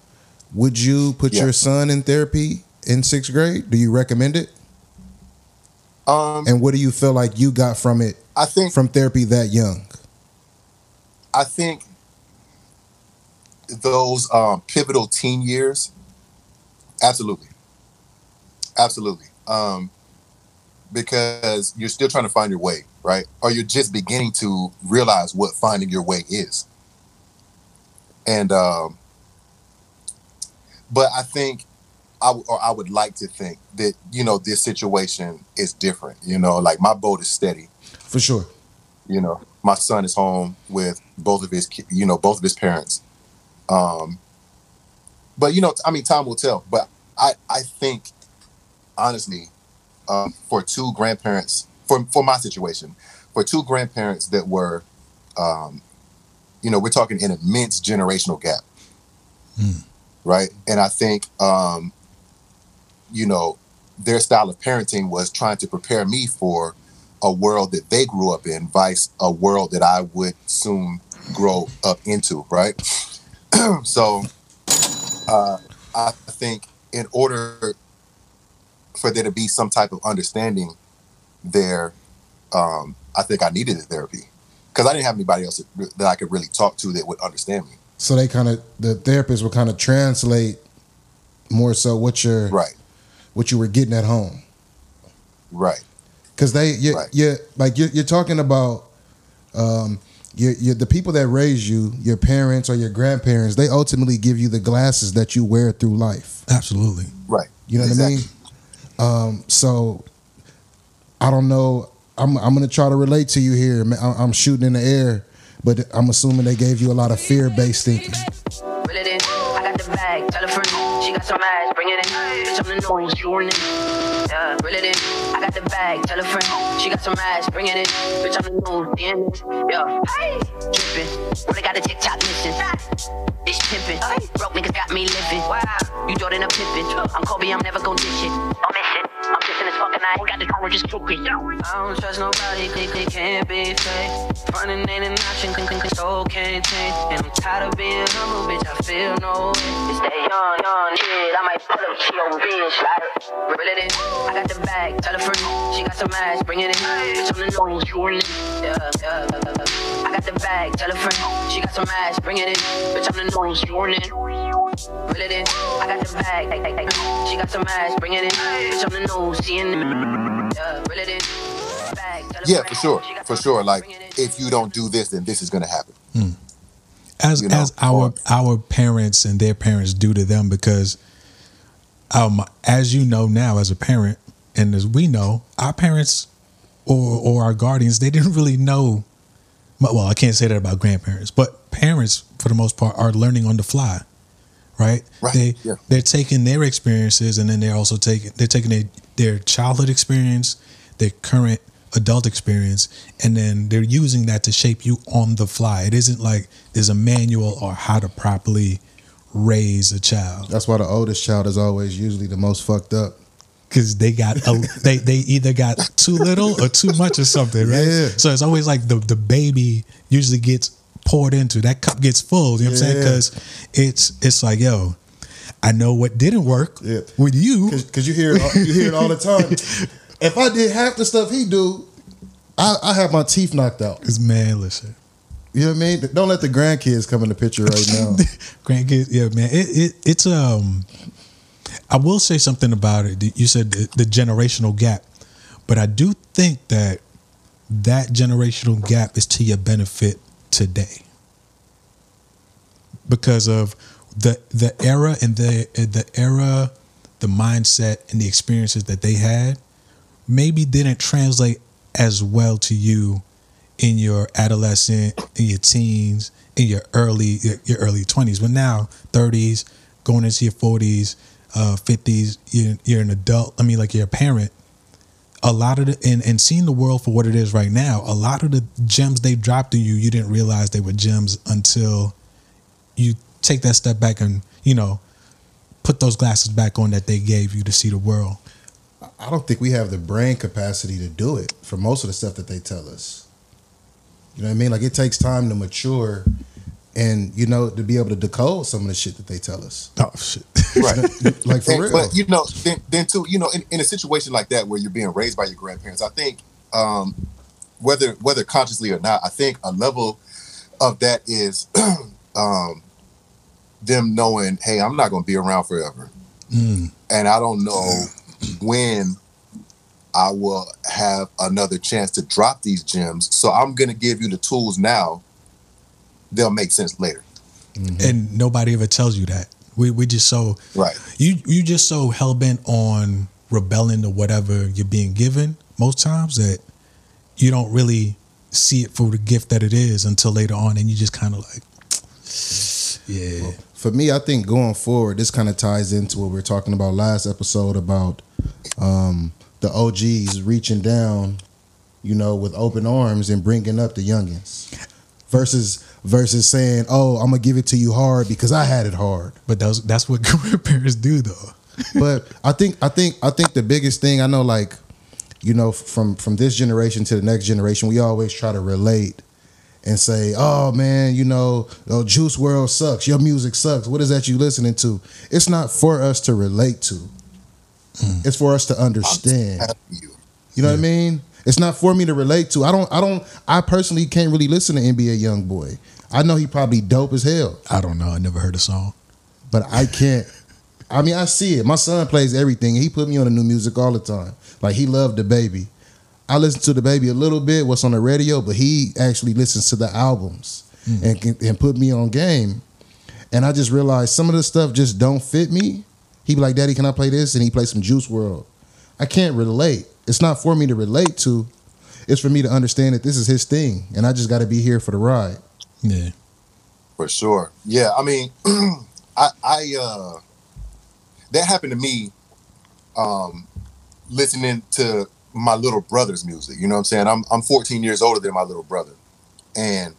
Would you put Yeah. your son in therapy in sixth grade? Do you recommend it? Um, And what do you feel like you got from it I think from therapy that young? I think those um, pivotal teen years, absolutely, absolutely, um, because you're still trying to find your way, right? Or you're just beginning to realize what finding your way is. And, um, but I think, I w- or I would like to think that you know this situation is different. You know, like my boat is steady For sure. you know my son is home with both of his ki- you know both of his parents um but you know i mean time will tell but i i think honestly um for two grandparents for for my situation for two grandparents that were um you know we're talking an immense generational gap Hmm. right and i think um you know their style of parenting was trying to prepare me for a world that they grew up in, vice a world that I would soon grow up into, right? so uh, I think in order for there to be some type of understanding there, um, I think I needed a therapy because I didn't have anybody else that, that I could really talk to that would understand me. So they kind of the therapist would kind of translate more so what you're Right, what you were getting at home. right, because they you Right. you like you're, you're talking about um you you the people that raise you your parents or your grandparents they ultimately give you the glasses that you wear through life Absolutely. right. you know what i mean um so i don't know i'm i'm gonna try to relate to you here. I'm shooting in the air but i'm assuming they gave you a lot of fear-based thinking. Bring it in. Bitch, I'm the. You. Yeah. Reel it in. I got the bag. Tell a friend. She got some ass. Bring it in. Bitch, I'm the. The end. Yeah. Hey. Trippin'. Really got a TikTok mission. It's pimpin'. Broke niggas got me living. Wow. You Jordan a Pippin. I'm Kobe. I'm never gon' dish it. Don't miss it. I'm kissing this fucking night. Got the car just cooking. I don't trust nobody. Click, click, can't be fake. Frontin' ain't an option. Can, can, can, so can't change. And I'm tired of being humble, bitch. I feel no way. It's that young, young kid. I might pull up she over bitch. Like, reel it in. I got the bag. Tell a friend. She got some ass. Bring it in. Bitch, I'm the nose. You in it. Yeah, yeah. I got the bag. Tell a friend. She got some ass. Bring it in. Bitch, I'm the nose. You in it. It in. I got the bag. She got some ass. Bring it in. Bitch, I'm the nose. She in. Yeah, reel it in. Bag. Tell a Yeah, friend. for sure, She got for some sure. ass. Like Bring it in. if you don't do this, then this is gonna happen. Hmm. as you know, as our or- our parents and their parents do to them because um as you know now as a parent and as we know our parents or or our guardians they didn't really know well I can't say that about grandparents but parents for the most part are learning on the fly right, Right, they yeah. they're taking their experiences and then they're also taking they're taking their, their childhood experience their current adult experience and then they're using that to shape you on the fly it isn't like there's a manual or how to properly raise a child. That's why the oldest child is always usually the most fucked up. Because they got a, they they either got too little or too much or something right? Yeah. so it's always like the the baby usually gets poured into. That cup gets full you know what i'm saying? Because it's it's like yo i know what didn't work Yeah. with you. Because you hear it all, you hear it all the time. If i did half the stuff he do i i have my teeth knocked out. Because man, listen, you know what i mean don't let the grandkids come in the picture right now grandkids, yeah, man, it, it it's um. I will say something about it. You said the, the generational gap, but I do think that that generational gap is to your benefit today because of the the era and the the era, the mindset and the experiences that they had maybe didn't translate as well to you in your adolescent, in your teens, in your early your early twenties, but now thirties, going into your forties, uh, fifties, you're, you're an adult. I mean, like you're a parent. A lot of the and, and seeing the world for what it is right now, a lot of the gems they dropped in you, you didn't realize they were gems until you take that step back and you know put those glasses back on that they gave you to see the world. I don't think we have the brain capacity to do it for most of the stuff that they tell us. You know what I mean? Like it takes time to mature and you know to be able to decode some of the shit that they tell us. Oh shit! Right. Like for And- real. But you know, then, then too, you know, in, in a situation like that where you're being raised by your grandparents, I think um, whether whether consciously or not, I think a level of that is um, them knowing, hey, I'm not going to be around forever, Mm. and I don't know when I will have another chance to drop these gems. So I'm going to give you the tools now. They'll make sense later. And nobody ever tells you that. We we just so Right. you you just so hell bent on rebelling to whatever you're being given most times that you don't really see it for the gift that it is until later on, and you just kind of like, yeah, for me, I think going forward, this kind of ties into what we are talking about last episode about um, the OGs reaching down, you know, with open arms and bringing up the youngins, versus versus saying, "Oh, I'm gonna give it to you hard because I had it hard." but that's that's what grandparents do though. but I think I think I think the biggest thing I know, like, you know, from from this generation to the next generation, we always try to relate and say, "Oh man, you know, oh, Juice WRLD sucks. Your music sucks. What is that you listening to?" It's not for us to relate to. It's for us to understand. You. You know what I mean? It's not for me to relate to. I don't. I don't. I personally can't really listen to NBA YoungBoy. I know he probably dope as hell, I don't know. I never heard a song. but I can't. I mean, I see it. My son plays everything. He put me on the new music all the time. Like he loved DaBaby. I listen to DaBaby a little bit, what's on the radio, but he actually listens to the albums hmm. and and put me on game. And I just realized some of the stuff just don't fit me. He be like, "Daddy, can I play this?" And he plays some Juice WRLD. I can't relate. It's not for me to relate to. It's for me to understand that this is his thing, and I just got to be here for the ride. Yeah, For sure. Yeah, I mean, I I uh that happened to me um listening to my little brother's music. You know what I'm saying? I'm I'm 14 years older than my little brother. And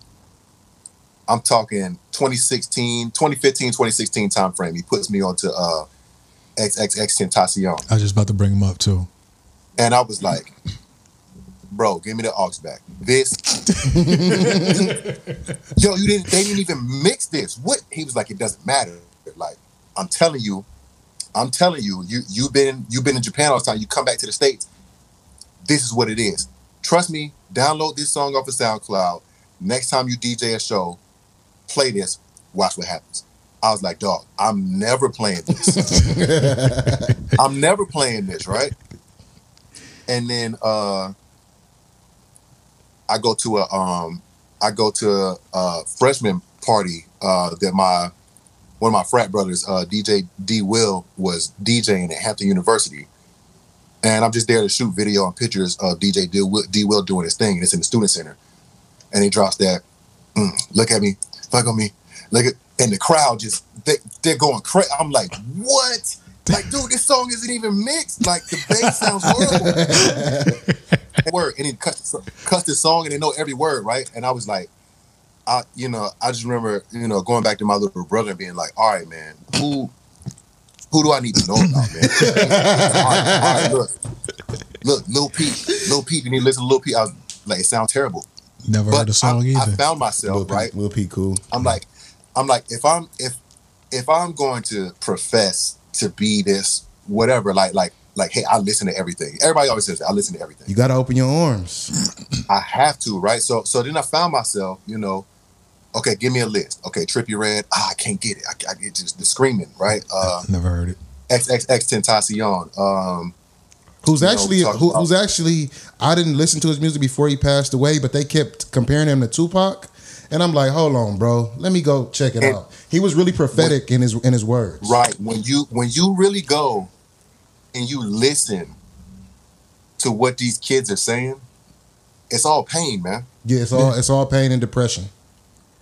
I'm talking 2016, 2015, 2016 time frame. He puts me onto uh XXXTentacion. I was just about to bring him up too. And I was like, bro, give me the aux back. This Yo, you didn't they didn't even mix this. What he was like, it doesn't matter. Like, I'm telling you, I'm telling you, you you've been you've been in Japan all the time. You come back to the States. This is what it is. Trust me, download this song off of SoundCloud. Next time you DJ a show, play this, watch what happens. I was like, dog, I'm never playing this. I'm never playing this, right? And then uh I go to a um I go to a, freshman party uh that my one of my frat brothers, uh DJ D Will, was DJing at Hampton University. And I'm just there to shoot video and pictures of DJ D Will, D Will doing his thing, and it's in the student center. And he drops that, mm, look at me, fuck on me, look at, and the crowd just they they're going crazy. I'm like, what? Like, dude, this song isn't even mixed. Like the bass sounds horrible. word, and he cuts cuts this song, and they know every word, right? And I was like, I, you know, I just remember, you know, going back to my little brother and being like, all right, man, who, who do I need to know about, man? all, right, all right, look, look, Lil Peep, Lil Peep, you need to listen to Lil Peep. I was like, it sounds terrible, Never heard but a song I, either. I found myself Peep, right. Lil Peep, cool. I'm like, I'm like, if I'm if if I'm going to profess to be this whatever, like like like, hey, I listen to everything. Everybody always says that. I listen to everything. You got to open your arms. I have to, right? So so then I found myself, you know, okay, give me a list. Okay, Trippie Redd, ah, I can't get it. I, I get just the screaming, right? Uh Never heard it. XXXTentacion. Um Who's You know, actually who, who's actually I didn't listen to his music before he passed away, but they kept comparing him to Tupac, and I'm like, hold on, bro, let me go check it And- out. He was really prophetic in his in his words. right when you when you really go and you listen to what these kids are saying, it's all pain, man. Yeah, it's all it's all pain and depression.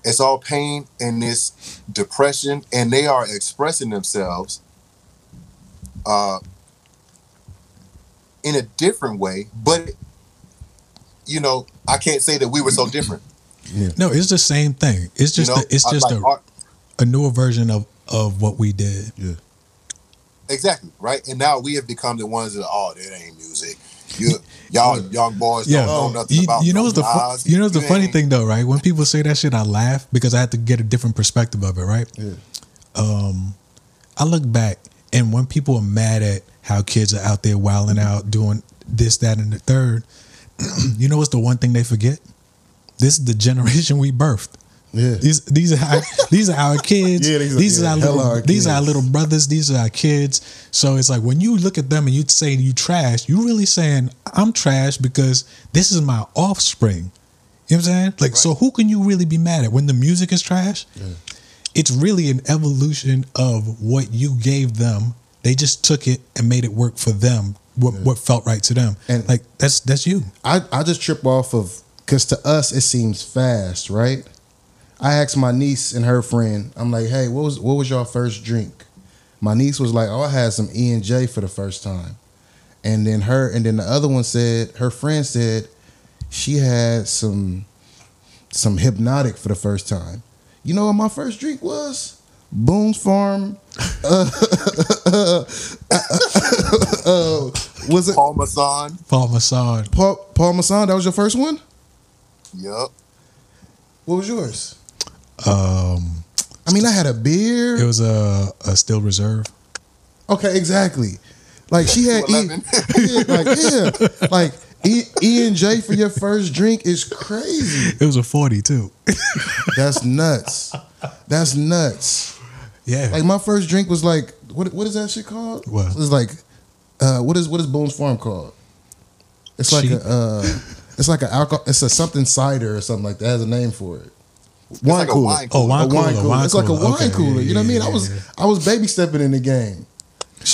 It's all pain and this depression, and they are expressing themselves uh, in a different way. But you know, I can't say that we were so different. No, it's the same thing. It's just you know, a, it's just like a, our- a newer version of of what we did. Yeah. exactly right. And now we have become the ones that oh, that ain't music. You y'all young boys Yeah, don't know nothing you, about you know no what's the fu- you know what's the funny thing though, right? When people say that shit, I laugh because I have to get a different perspective of it, right? Yeah. Um, I look back and when people are mad at how kids are out there wilding out doing this, that, and the third, you know what's the one thing they forget? This is the generation we birthed. Yeah. These these are our, these are our kids. Yeah, these these are- are, our little our these are our little brothers. These are our kids. So it's like when you look at them and you say you trash, you really saying I'm trash because this is my offspring. You know what I'm saying? Like, so who can you really be mad at when the music is trash? It's really an evolution of what you gave them. They just took it and made it work for them. What what felt right to them. And- like that's that's you. I, I just trip off of because to us it seems fast, right? I asked my niece and her friend, I'm like, hey, what was what was your first drink? My niece was like, oh, I had some E and J for the first time, and then her and then the other one said, her friend said, she had some some Hpnotiq for the first time. You know what my first drink was? Boone's Farm. Uh, uh, uh, uh, uh, was it Paul Masson. Paul Masson. Paul Paul Masson? That was your first one? Yep. What was yours? Um, I mean, I had a beer. it was a, a Steel Reserve. okay, exactly. Like she had E, 211. yeah, like yeah, like E, e and J for your first drink is crazy. It was a forty too. That's nuts. That's nuts. Yeah. Like my first drink was like what what is that shit called? What? It's like uh what is what is Boone's Farm called? It's like Cheap. a uh it's like an alcohol it's a something cider or something like that. It has a name for it. Wine like a cooler. wine Oh, wine a wine cooler, cooler. wine it's like a wine Okay, cooler. you know what I mean? I was. I was baby stepping in the game.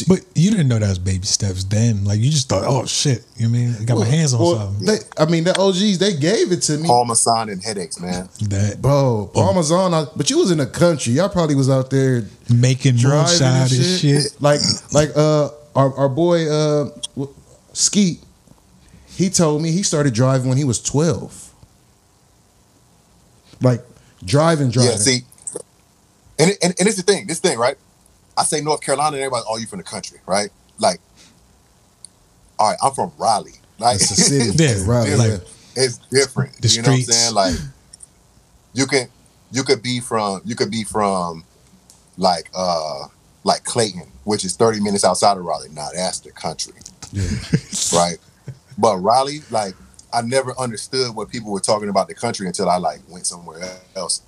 But you didn't know that was baby steps then. Like you just thought, oh shit. You know what I mean? I got my hands on Well, something. They, I mean, the OGs they gave it to me, Paul Masson and headaches, man. that bro. Paul Masson, I- but you was in the country. Y'all probably was out there making driving moonshine and and shit. shit. Like, like uh, our our boy uh, Skeet. He told me he started driving when he was twelve. Like driving, driving. Yeah, see, and, and and it's the thing. This thing, right? I say North Carolina, and everybody, oh, you from the country, right? Like, all right, I'm from Raleigh. Like, It's a city. Yeah, right. it's, like- it's different. The you know what I'm streets. saying? Like, you can you could be from you could be from like uh like Clayton, which is 30 minutes outside of Raleigh. Now that's the country, right? But Raleigh, like, I never understood what people were talking about the country until I like went somewhere else.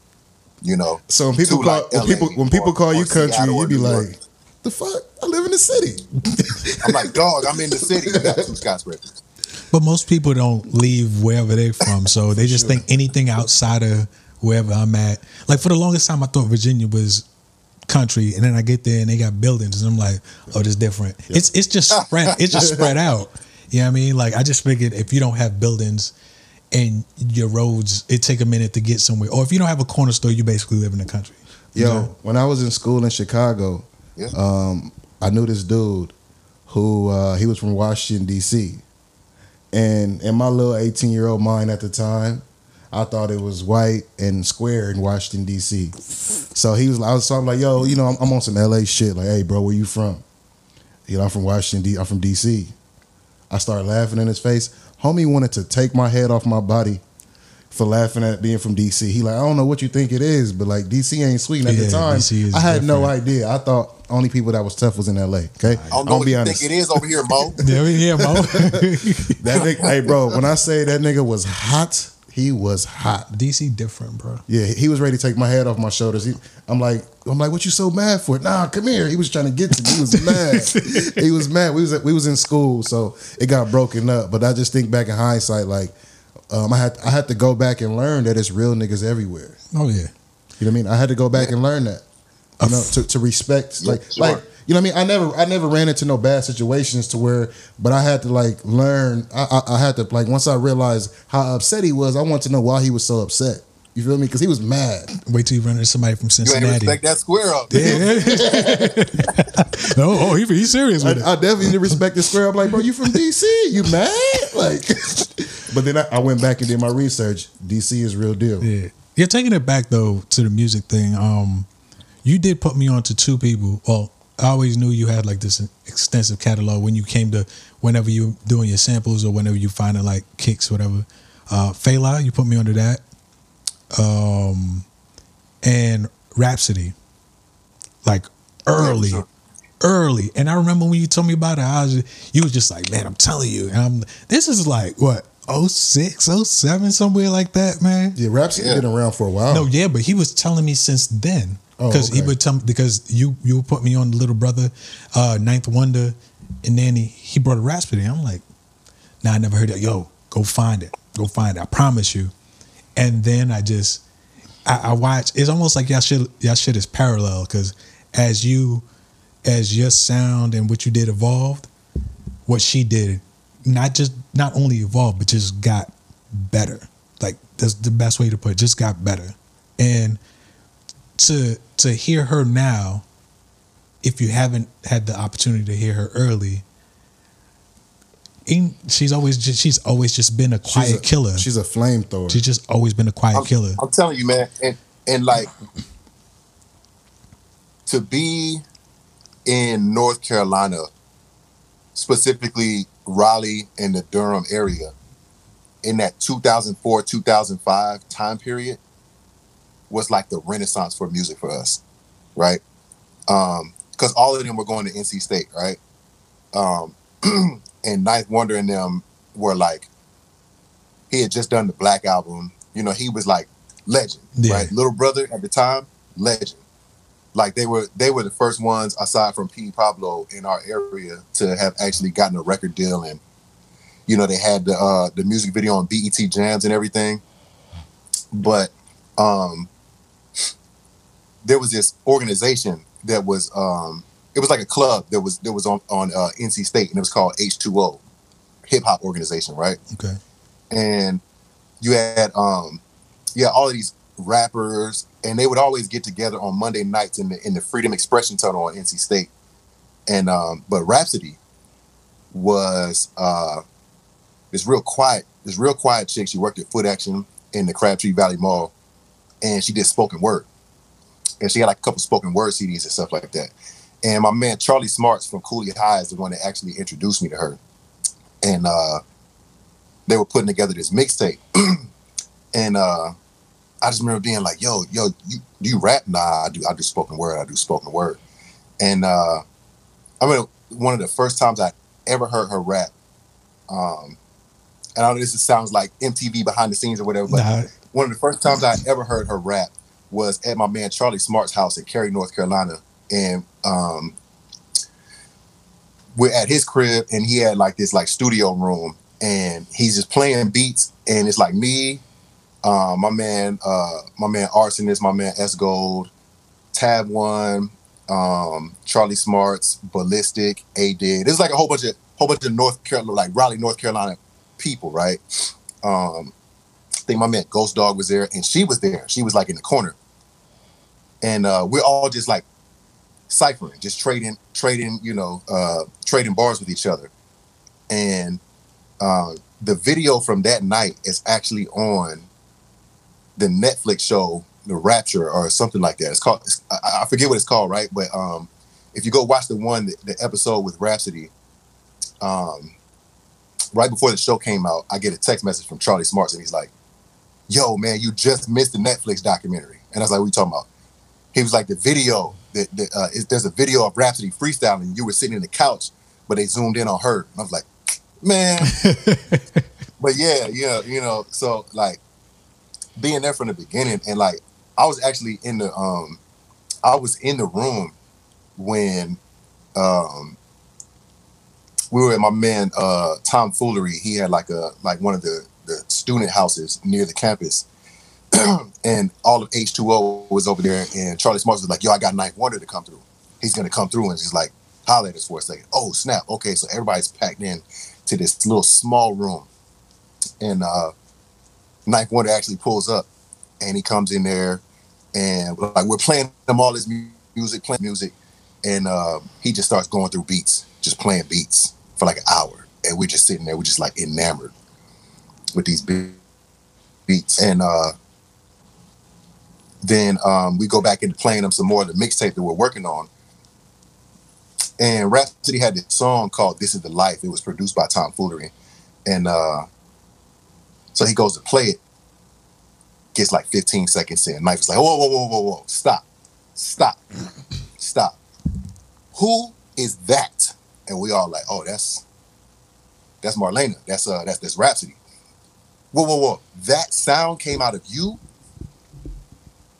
You know, So when people to, call like, when people when people or- call you country, Seattle you or be like, "The fuck? I live in the city." I'm like, dog, I'm in the city. Two skyscrapers. But most people don't leave wherever they're from, so they just think anything outside of wherever I'm at. Like for the longest time, I thought Virginia was country, and then I get there and they got buildings, and I'm like, oh, this different. It's it's just spread. It's just spread out. You know what I mean? Like I just figured if you don't have buildings and your roads, it take a minute to get somewhere, or if you don't have a corner store, you basically live in the country. Yo, know? when I was in school in Chicago, Yeah. um, I knew this dude who uh, he was from Washington D.C. And in my little eighteen year old mind at the time, I thought it was white and square in Washington D.C. So he was, I was, so I'm like, yo, you know, I'm, I'm on some L.A. shit. Like, hey, bro, where you from? You know, I'm from Washington. D- I'm from D.C. I started laughing in his face. Homie wanted to take my head off my body for laughing at being from DC. He like, I don't know what you think it is, but like DC ain't sweet. And at Yeah, the time, I had no idea. I thought only people that was tough was in LA. Okay, I don't know what be you honest. think it is over here, Mo. Yeah, we here, Mo. That nigga, hey, bro, when I say that nigga was hot, he was hot. DC different, bro. Yeah, he was ready to take my head off my shoulders. He, I'm like, I'm like, what you so mad for? Nah, come here. He was trying to get to me. He was mad. he was mad. We was we was in school, so it got broken up. But I just think back in hindsight, like, um, I had I had to go back and learn that it's real niggas everywhere. Oh yeah. You know what I mean? I had to go back and learn that. You know, to, to respect, Yeah, like, sure. like You know what I mean? I never I never ran into no bad situations to where, but I had to like learn. I I, I had to like once I realized how upset he was, I wanted to know why he was so upset. You feel me? Because he was mad. Wait till you run into somebody from You ain't Cincinnati. respect that square up. no, oh, he, he's serious I, with it. I definitely didn't respect the square. I'm like, bro, you from DC? You mad? Like, but then I, I went back and did my research. DC is real deal. Yeah. Yeah, taking it back though to the music thing, um, you did put me on to two people. Well, I always knew you had like this extensive catalog when you came to whenever you doing your samples or whenever you finding like kicks, whatever. Uh Fela, you put me under that. Um and Rapsody. Like early. Early. And I remember when you told me about it, I was you was just like, man, I'm telling you. And I'm this is like what, 06, 07, somewhere like that, man. Yeah, Rapsody Yeah. been around for a while. No, yeah, but he was telling me since then Oh, because he would tell me because you you put me on the Little Brother, uh, Ninth Wonder, and then he, he brought a Rapsody. I'm like, nah, I never heard it. Yo, go find it, go find it. I promise you. And then I just I, I watch. It's almost like y'all shit y'all shit is parallel because as you as your sound and what you did evolved, what she did not just not only evolved but just got better. Like that's the best way to put it. Just got better. And to to hear her now, if you haven't had the opportunity to hear her early, ain't, she's always just she's always just been a She's quiet a, killer. She's a flamethrower. she's just always been a quiet I'm, killer. I'm telling you, man, and and like to be in North Carolina, specifically Raleigh and the Durham area, in that 2004 2005 time period, was like the renaissance for music for us, right? Um, because all of them were going to NC State, right? Um, and Ninth Wonder and them were like, he had just done the Black album. You know, he was like legend, Yeah. right? Little brother at the time, legend. Like they were, they were the first ones aside from Petey Pablo in our area to have actually gotten a record deal, and you know they had the uh, the music video on BET Jams and everything. But um, there was this organization that was um, it was like a club that was that was on on uh, NC State, and it was called H2O, hip hop organization, right? Okay. and you had um yeah all of these rappers and they would always get together on Monday nights in the in the Freedom Expression Tunnel on NC State and um but Rapsody was uh this real quiet this real quiet chick she worked at Foot Action in the Crabtree Valley Mall and she did spoken word and she had like a couple spoken word CDs and stuff like that and my man Charlie Smarts from Cooley High is the one that actually introduced me to her and uh they were putting together this mixtape. and uh I just remember being like, yo, yo, you do you rap? Nah, I do I do spoken word, I do spoken word. And uh I mean one of the first times I ever heard her rap, um and I know this sounds like MTV behind the scenes or whatever, but Nah. one of the first times I ever heard her rap was at my man Charlie Smart's house in Cary, North Carolina. And um we're at his crib and he had like this like studio room and he's just playing beats and it's like me, uh, my man, uh, my man Arsonist, my man S Gold, Tab One, um, Charlie Smarts, Ballistic, A Did. There's like a whole bunch of whole bunch of North Carolina, like Raleigh, North Carolina people, right? Um, I think my man Ghost Dog was there and she was there. She was like in the corner. And uh, we're all just like ciphering, just trading, trading, you know, uh, trading bars with each other. And uh, the video from that night is actually on the Netflix show, The Rapture, or something like that. It's called. it's- I, I forget what it's called, right? But um, if you go watch the one, the, the episode with Rapsody, um, right before the show came out, I get a text message from Charlie Smarts, and he's like, "Yo, man, you just missed the Netflix documentary." And I was like, "What are you talking about?" He was like, "The video that, that uh, is, there's a video of Rapsody freestyling. You were sitting in the couch, but they zoomed in on her." And I was like, "Man." but yeah, yeah, you know, so like being there from the beginning and like I was actually in the um I was in the room when um we were at my man uh Tom Foolery. He had like a like one of the the student houses near the campus. and all of H2O was over there and Charlie Smarts was like, yo, I got Ninth Wonder to come through. he's gonna come through and he's like holler at us for a second. Oh snap! Okay, so everybody's packed in to this little small room, and uh, Ninth Wonder actually pulls up, and he comes in there, and like we're playing them all this mu- music, playing music, and uh, he just starts going through beats, just playing beats for like an hour, and we're just sitting there, we're just like enamored with these be- beats, and uh, then um, we go back into playing them some more of the mixtape that we're working on. And Rapsody had this song called "This Is the Life." It was produced by Tom Foolery, and uh, so he goes to play it. Gets like 15 seconds in. Knife is like, whoa, whoa, whoa, whoa, whoa, stop, stop, stop. Who is that? And we all like, oh, that's that's Marlanna. That's uh, that's that's Rapsody. Whoa, whoa, whoa! That sound came out of you.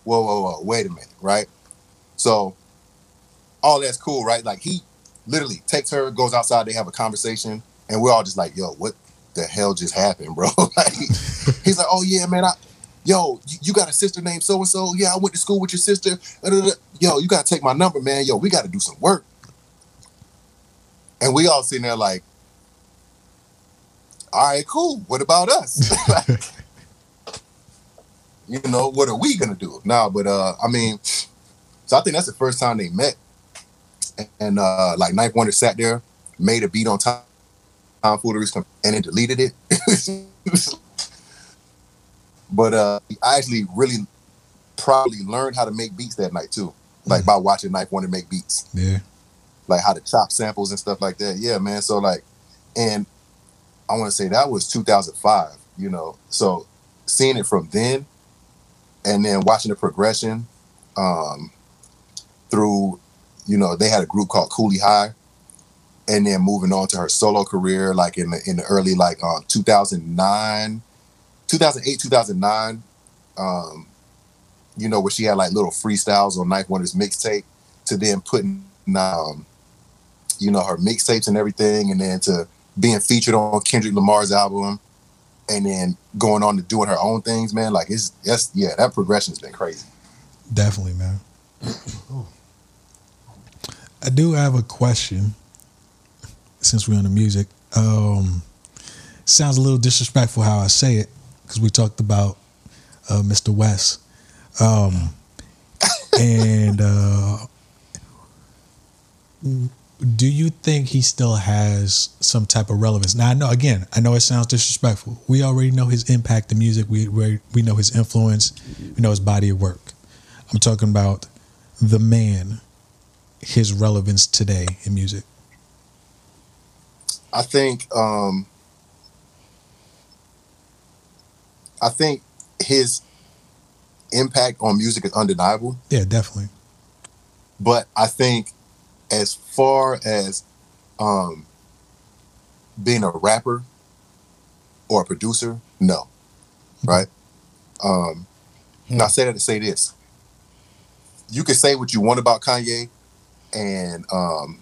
Whoa, whoa, whoa! Wait a minute, right? So all that's cool, right? Like he literally takes her, goes outside, they have a conversation, and we're all just like, yo, what the hell just happened, bro? like he's like, oh yeah, man, I yo, you, got a sister named so and so. Yeah, I went to school with your sister. Yo, you gotta take my number, man. Yo, we gotta do some work. And we all sitting there like, all right, cool. What about us? Like, you know, what are we gonna do? Nah, but uh, I mean, so I think that's the first time they met. And uh like Ninth Wonder sat there, made a beat on Tom, Tom Foolery's com- and then deleted it. but uh I actually really probably learned how to make beats that night too. Like by watching Ninth Wonder make beats Yeah. like how to chop samples and stuff like that. Yeah, man. So like, and I want to say that was 2005. You know, so seeing it from then, and then watching the progression, um, through, you know, they had a group called Cooley High, and then moving on to her solo career, like in the in the early like um 2009, 2008, 2009. Um, you know, where she had like little freestyles on Ninth Wonder's mixtape, to then putting um, you know, her mixtapes and everything, and then to being featured on Kendrick Lamar's album, and then going on to doing her own things, man. Like it's that's yeah, that progression's been crazy. Definitely, man. I do have a question since we're on the music. Um, sounds a little disrespectful how I say it because we talked about uh, Mr. West. Um, and uh, do you think he still has some type of relevance? Now, I know, again, I know it sounds disrespectful. We already know his impact in music, we, we, we know his influence, we know his body of work. I'm talking about the man, his relevance today in music. I think um I think his impact on music is undeniable. Yeah, definitely. But I think as far as um being a rapper or a producer, no. Right? Um and I say that to say this. You can say what you want about Kanye and um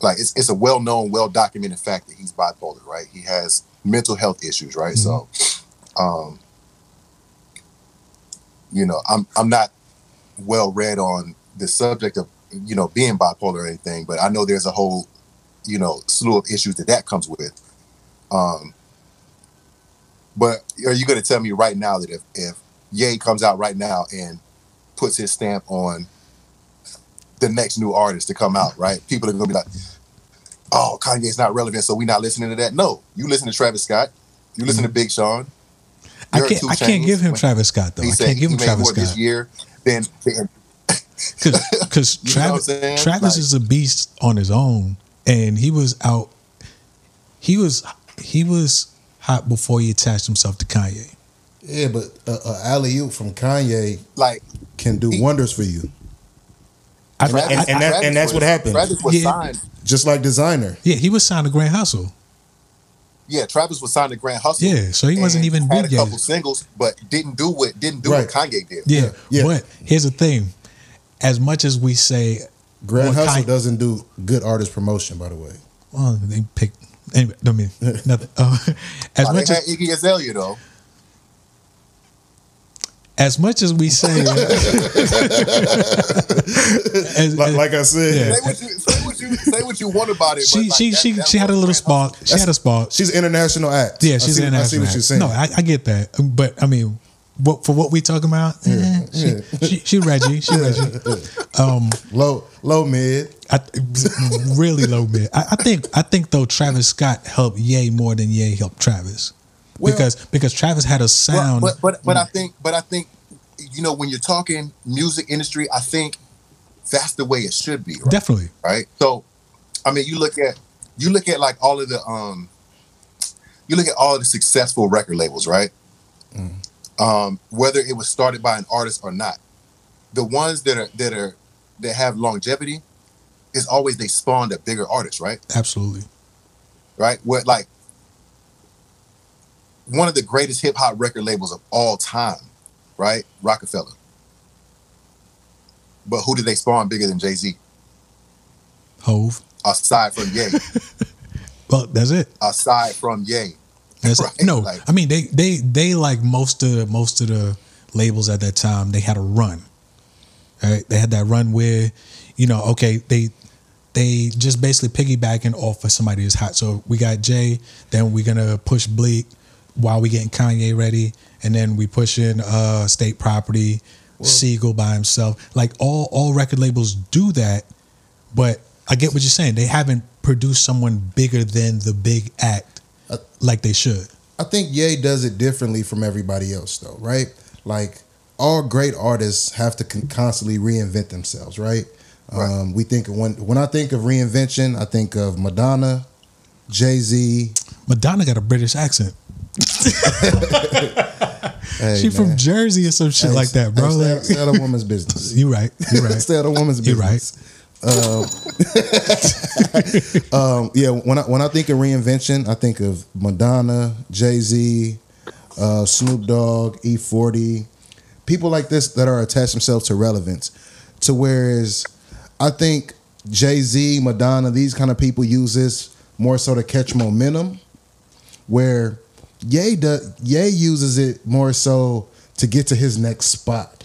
like it's it's a well known, well documented fact that he's bipolar, right? He has mental health issues, right? So um you know, I'm I'm not well read on the subject of you know being bipolar or anything, but I know there's a whole you know slew of issues that that comes with. Um, but are you going to tell me right now that if if Ye comes out right now and puts his stamp on the next new artist to come out, right? People are going to be like, "Oh, Kanye's not relevant, so we're not listening to that." No, you listen to Travis Scott, you listen to Big Sean. I can't. I can't give him Travis Scott though. I can't give him Travis more this Scott year than because You know Travis? Travis Like- is a beast on his own, and he was out. He was he was hot before he attached himself to Kanye. Yeah, but uh, uh, alley oop from Kanye like can do He- wonders for you, I, Travis- I- and that- and that's what happened. Travis was Yeah. signed. just like designer. yeah, he was signed to Grand Hustle. Yeah, Travis was signed to Grand Hustle. Yeah, so he wasn't and even had big a yet. couple singles, but didn't do what didn't do Right. what Kanye did. Yeah, Yeah. but here's the thing: as much as we say, Grand Well, Hustle Kanye- doesn't do good artist promotion, by the way. well, they pick anyway. I mean, nothing. Uh, as Oh, much they as Iggy Azalea though. as much as we say, as- Like, like I said, Yeah. Say what you say what you say what you want about it. she but like she that- she that she had a little man spark. She had a spark. she's international act. Yeah, I she's see, an I see what actor. you're saying. No, I, I get that, but I mean, what for what we talking about? eh, she, she she Reggie, she Reggie. Um, low, low mid. I, really low mid. I, I think I think though Travis Scott helped Ye more than Ye helped Travis Well- because because Travis had a Well, sound. but but but I think but I think you know when you're talking music industry, I think that's the way it should be, right? Definitely, right? So, I mean, you look at you look at like all of the um, you look at all of the successful record labels, right? Um, whether it was started by an artist or not, the ones that are that are that have longevity is always they spawned a bigger artist, right? absolutely. Right? Where like one of the greatest hip hop record labels of all time, right? Rockefeller. But who did they spawn bigger than Jay Z? Hove. Aside from Ye. Well, that's it. aside from Ye. Right. No, like- I mean they they they like most of the, most of the labels at that time. They had a run. Right, they had that run where, you know, okay, they they just basically piggybacking off of somebody that's hot. So we got Jay, then we're gonna push Bleek while we getting Kanye ready, and then we push in uh State Property, Sigel by himself. Like all all record labels do that, but I get what you're saying. They haven't produced someone bigger than the big act like they should. I think Ye does it differently from everybody else, though, right? Like all great artists have to con- constantly reinvent themselves, right? Right. Um, we think when when I think of reinvention, I think of Madonna, Jay Z. Madonna got a British accent. Hey, she from. Jersey or some shit Hey, like that, bro. hey, stay, stay out of woman's business. you right. You right. stay out of woman's You're right. Um, um, yeah, when I when I think of reinvention, I think of Madonna, Jay Z, uh, Snoop Dogg, E40, people like this that are attached themselves to relevance. To whereas I think Jay Z, Madonna, these kind of people use this more so to catch momentum. Where Ye does, Ye uses it more so to get to his next spot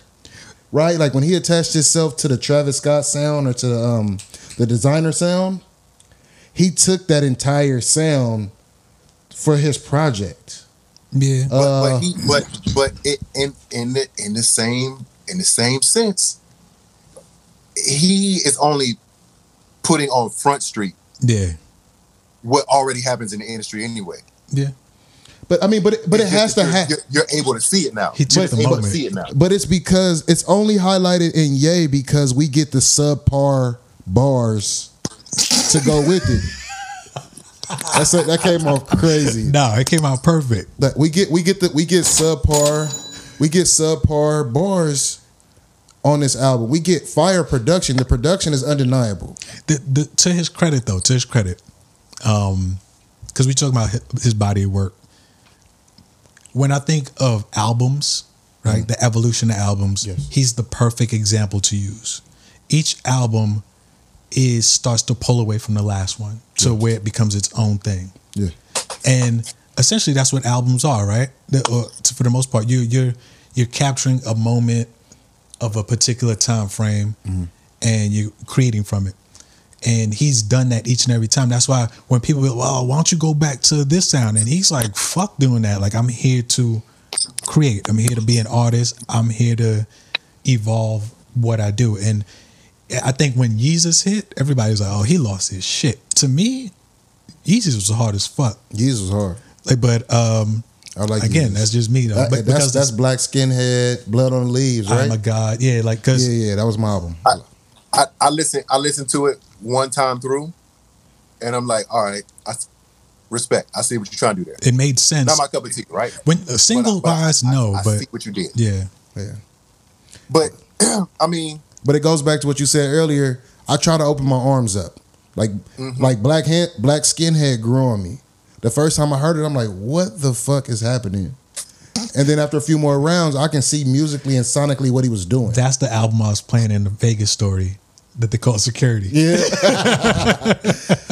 right? Like when he attached himself to the Travis Scott sound or to the, um, the Desiigner sound, he took that entire sound for his project. Yeah. But, Uh, but he but but it in in the in the same in the same sense, he is only putting on Front Street Yeah. what already happens in the industry anyway. Yeah. But I mean, but it, but it It's has just to that have. you're, you're, you're able to see it now. He took the able moment. to see it now. But it's because it's only highlighted in Ye because we get the subpar bars to go with it. That's it. That came off crazy. No, it came out perfect. But we get we get the we get subpar we get subpar bars on this album. We get fire production. The production is undeniable. The, the, to his credit, though, to his credit, um, because we talk about his, his body of work. When I think of albums, right, mm-hmm. the evolution of albums, Yes. he's the perfect example to use. Each album is starts to pull away from the last one to where it becomes its own thing. Yeah. and essentially that's what albums are right or uh, for the most part you you're you're capturing a moment of a particular time frame mm-hmm. and you're creating from it and he's done that each and every time that's why when people go well why don't you go back to this sound and he's like fuck doing that like i'm here to create i'm here to be an artist i'm here to evolve what i do and i think when yeezus hit everybody's like oh he lost his shit to me yeezus was hard as fuck Jesus was hard. like, but um, I like again, Jesus. that's just me though. That- but that's because that's black skinhead, blood on the leaves, right? I'm a god, yeah, like because yeah, yeah, that was my album. I, I I listen I listened to it one time through, and I'm like, all right, I s- respect. I see what you're trying to do there. it made sense. Not my cup of tea, right? when uh, single But I- but I- wise, I- no, I, but see what you did. yeah, yeah. But I mean, But it goes back to what you said earlier. I try to open my arms up, like Mm-hmm. like black hand, black skinhead grew on me. The first time I heard it, I'm like, what the fuck is happening? And then after a few more rounds, I can see musically and sonically what he was doing. that's the album I was playing in the Vegas story. that they call security. Yeah,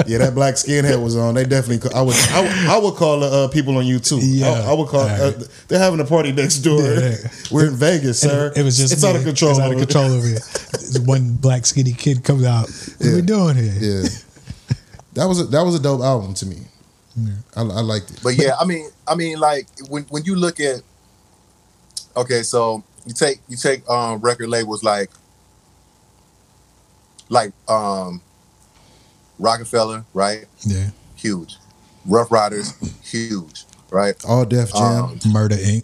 yeah. That black skinhead was on. They definitely. I would. I would, I would call the uh, people on you too. Yeah. I, I would call. Uh, they're having a party next door. Yeah. We're in Vegas, And sir. It, it was just It's me. out of control. It's out of control over here. One black skinny kid comes out. What are we doing here? Yeah, that was a, that was a dope album to me. I, I liked it. But yeah, I mean, I mean, like when when you look at, okay, so you take you take um record labels like like um Rockefeller, right? Yeah. Huge. Ruff Ryders, huge, right? All Def Jam. Um, Murder Inc.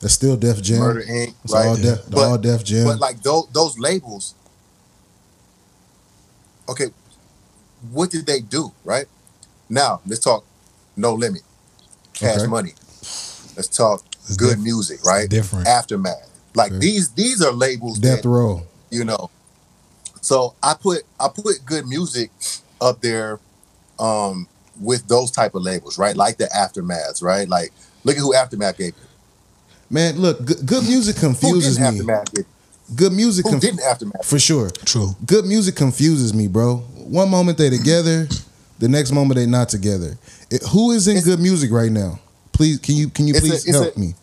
That's still Def Jam. Murder Inc. It's Right? all Def. But- all Def Jam. But like those those labels, okay, what did they do? Right now, let's talk No Limit, Cash Okay. Money. Let's talk It's good diff- music, right? different. Aftermath. Like Okay. these these are labels Death that Row. you know. So I put I put good music up there um with those type of labels, right? Like the Aftermaths, right? Like look at who Aftermath gave. you. Man, look, good, good music Who confuses didn't me. Aftermath? Good music, Who conf- didn't Aftermath? for sure. True. Good music confuses me, bro. One moment they're together, the next moment they're not together. It- who is in It's- good music right now? Please, can you can you It's a- please help a- me?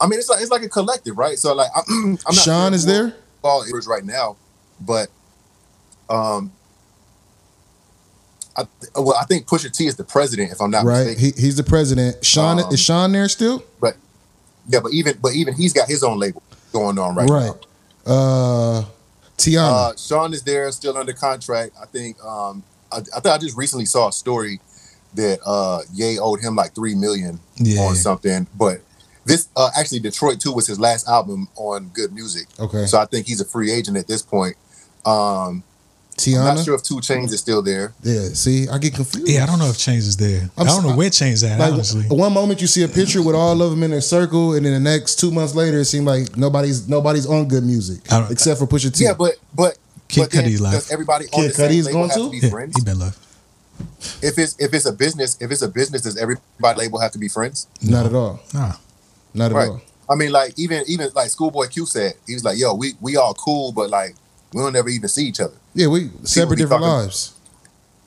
I mean, it's like it's like a collective, right? So like, I'm, I'm not Sean sure is there. All is right now, but um, I well, I think Pusha T is the president, if I'm not Right, mistaken. he, he's the president. Sean Um, is Sean there still? But yeah, but even but even he's got his own label going on right, Right. now. Uh, Tiana. Uh, Sean is there, still under contract. I think. Um, I, I think I just recently saw a story that uh, Ye owed him like three million Yeah. on something, but. This uh, actually Detroit 2 was his last album on Good Music. okay, So I think he's a free agent at this point. Um, I'm not sure if Two Chainz is still there. Yeah. See, I get confused. Yeah, I don't know if Chainz is there. I'm I don't know where Chainz at, Like honestly. one moment you see a picture with all of them in a circle, and then the next two months later, it seemed like nobody's nobody's on good music except for Pusha T. Yeah, but but Kid but Cudi left. does everybody on Kid the same Cudi's label going have too? to be yeah, friends? he been left. If it's if it's a business, if it's a business, does everybody label have to be friends? not at all. Nah. Not at Right. all. I mean, like even even like Schoolboy Q said, he was like, "Yo, we we all cool, but like we don't ever even see each other." Yeah, we separate different talking- lives.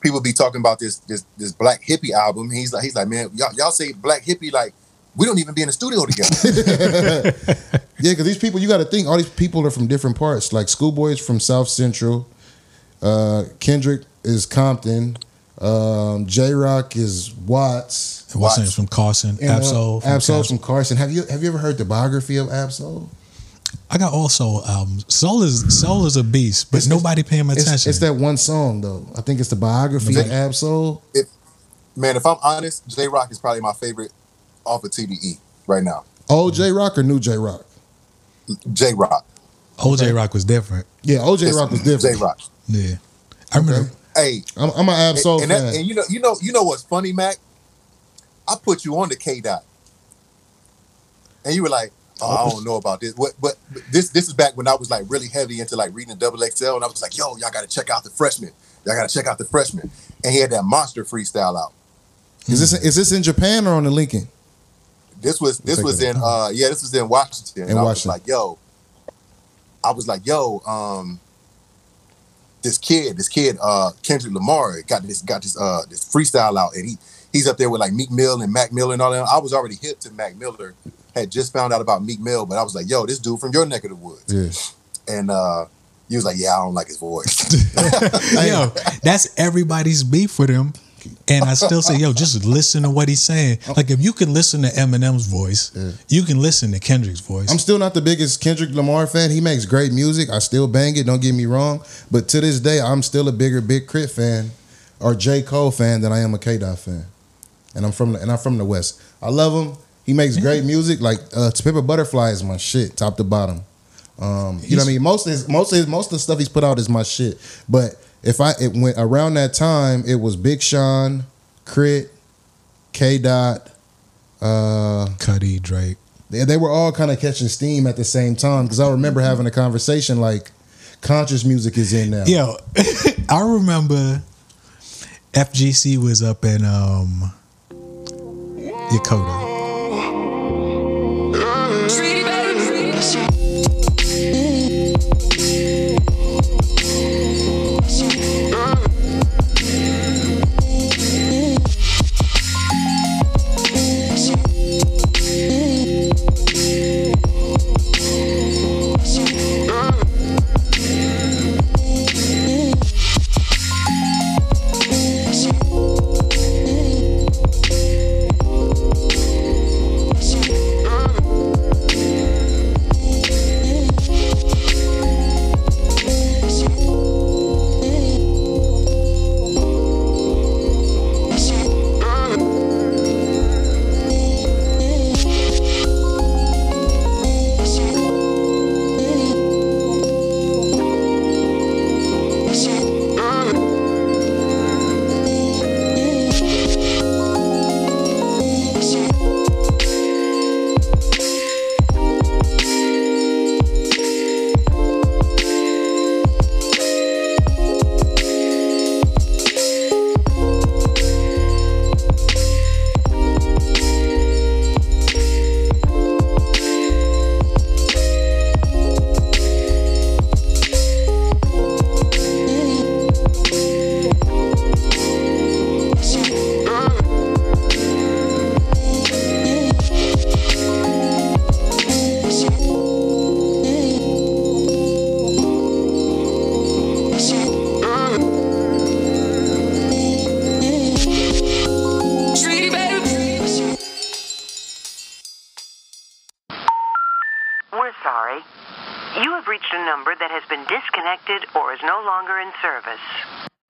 People be talking about this this this Black Hippy album. He's like he's like, man, y'all, y'all say Black Hippy like we don't even be in the studio together. Yeah, because these people, you got to think, all these people are from different parts. Like Schoolboy is from South Central, uh, Kendrick is Compton, um, Jay Rock is Watts, And what's Watch. from Carson, and, uh, Ab-Soul. from Ab-Soul Carson. from Carson. Have you have you ever heard the biography of Ab-Soul? I got all soul albums. Soul is Soul is a beast, but It's- nobody paying him attention. It's, it's that one song though. I think it's the biography of Ab-Soul. man, if I'm honest, Jay Rock is probably my favorite off of TDE right now. Old Jay Rock or new Jay Rock? Jay Rock, OJ Rock was different. Yeah, OJ Rock was different. Jay Rock. Yeah, I remember. Okay. Hey, I'm, I'm an Ab-Soul and, that- fan. and you know, you know, you know what's funny, Mac? I put you on the K dot, and you were like, "Oh, I don't know about this." What? But this this is back when I was like really heavy into like reading Double XL, and I was like, "Yo, y'all got to check out the freshman. Y'all got to check out the freshman." And he had that monster freestyle out. is this is this in Japan or on the Lincoln? This was this was in uh yeah, this was in Washington. In and I Washington. was like, "Yo," I was like, "Yo, um." This kid, this kid, uh, Kendrick Lamar got this, got this, uh, this freestyle out, and he he's up there with like Meek Mill and Mac Miller and all that. I was already hip to Mac Miller, had just found out about Meek Mill, but I was like, yo, this dude from your neck of the woods. And uh he was like, Yeah, I don't like his voice. Yo, that's everybody's beef with him. And I still say, yo, just listen to what he's saying. Like if you can listen to Eminem's voice, you can listen to Kendrick's voice. I'm still not the biggest Kendrick Lamar fan. He makes great music. I still bang it. Don't get me wrong. But to this day, I'm still a bigger Big K.R.I.T. fan or J Cole fan than I am a K Dot fan. And I'm from the, and I'm from the West. I love him. He makes great music. Like uh, To Pimp a Butterfly is my shit, top to bottom. Um, you know what I mean? Most of his, most of his, most of the stuff he's put out is my shit. But if I it went around that time, it was Big Sean, K.R.I.T., K Dot. Uh, Cudi, Drake. they, they were all kind of catching steam at the same time because I remember having a conversation like conscious music is in now. Yo, I remember FGC was up in um Yokota.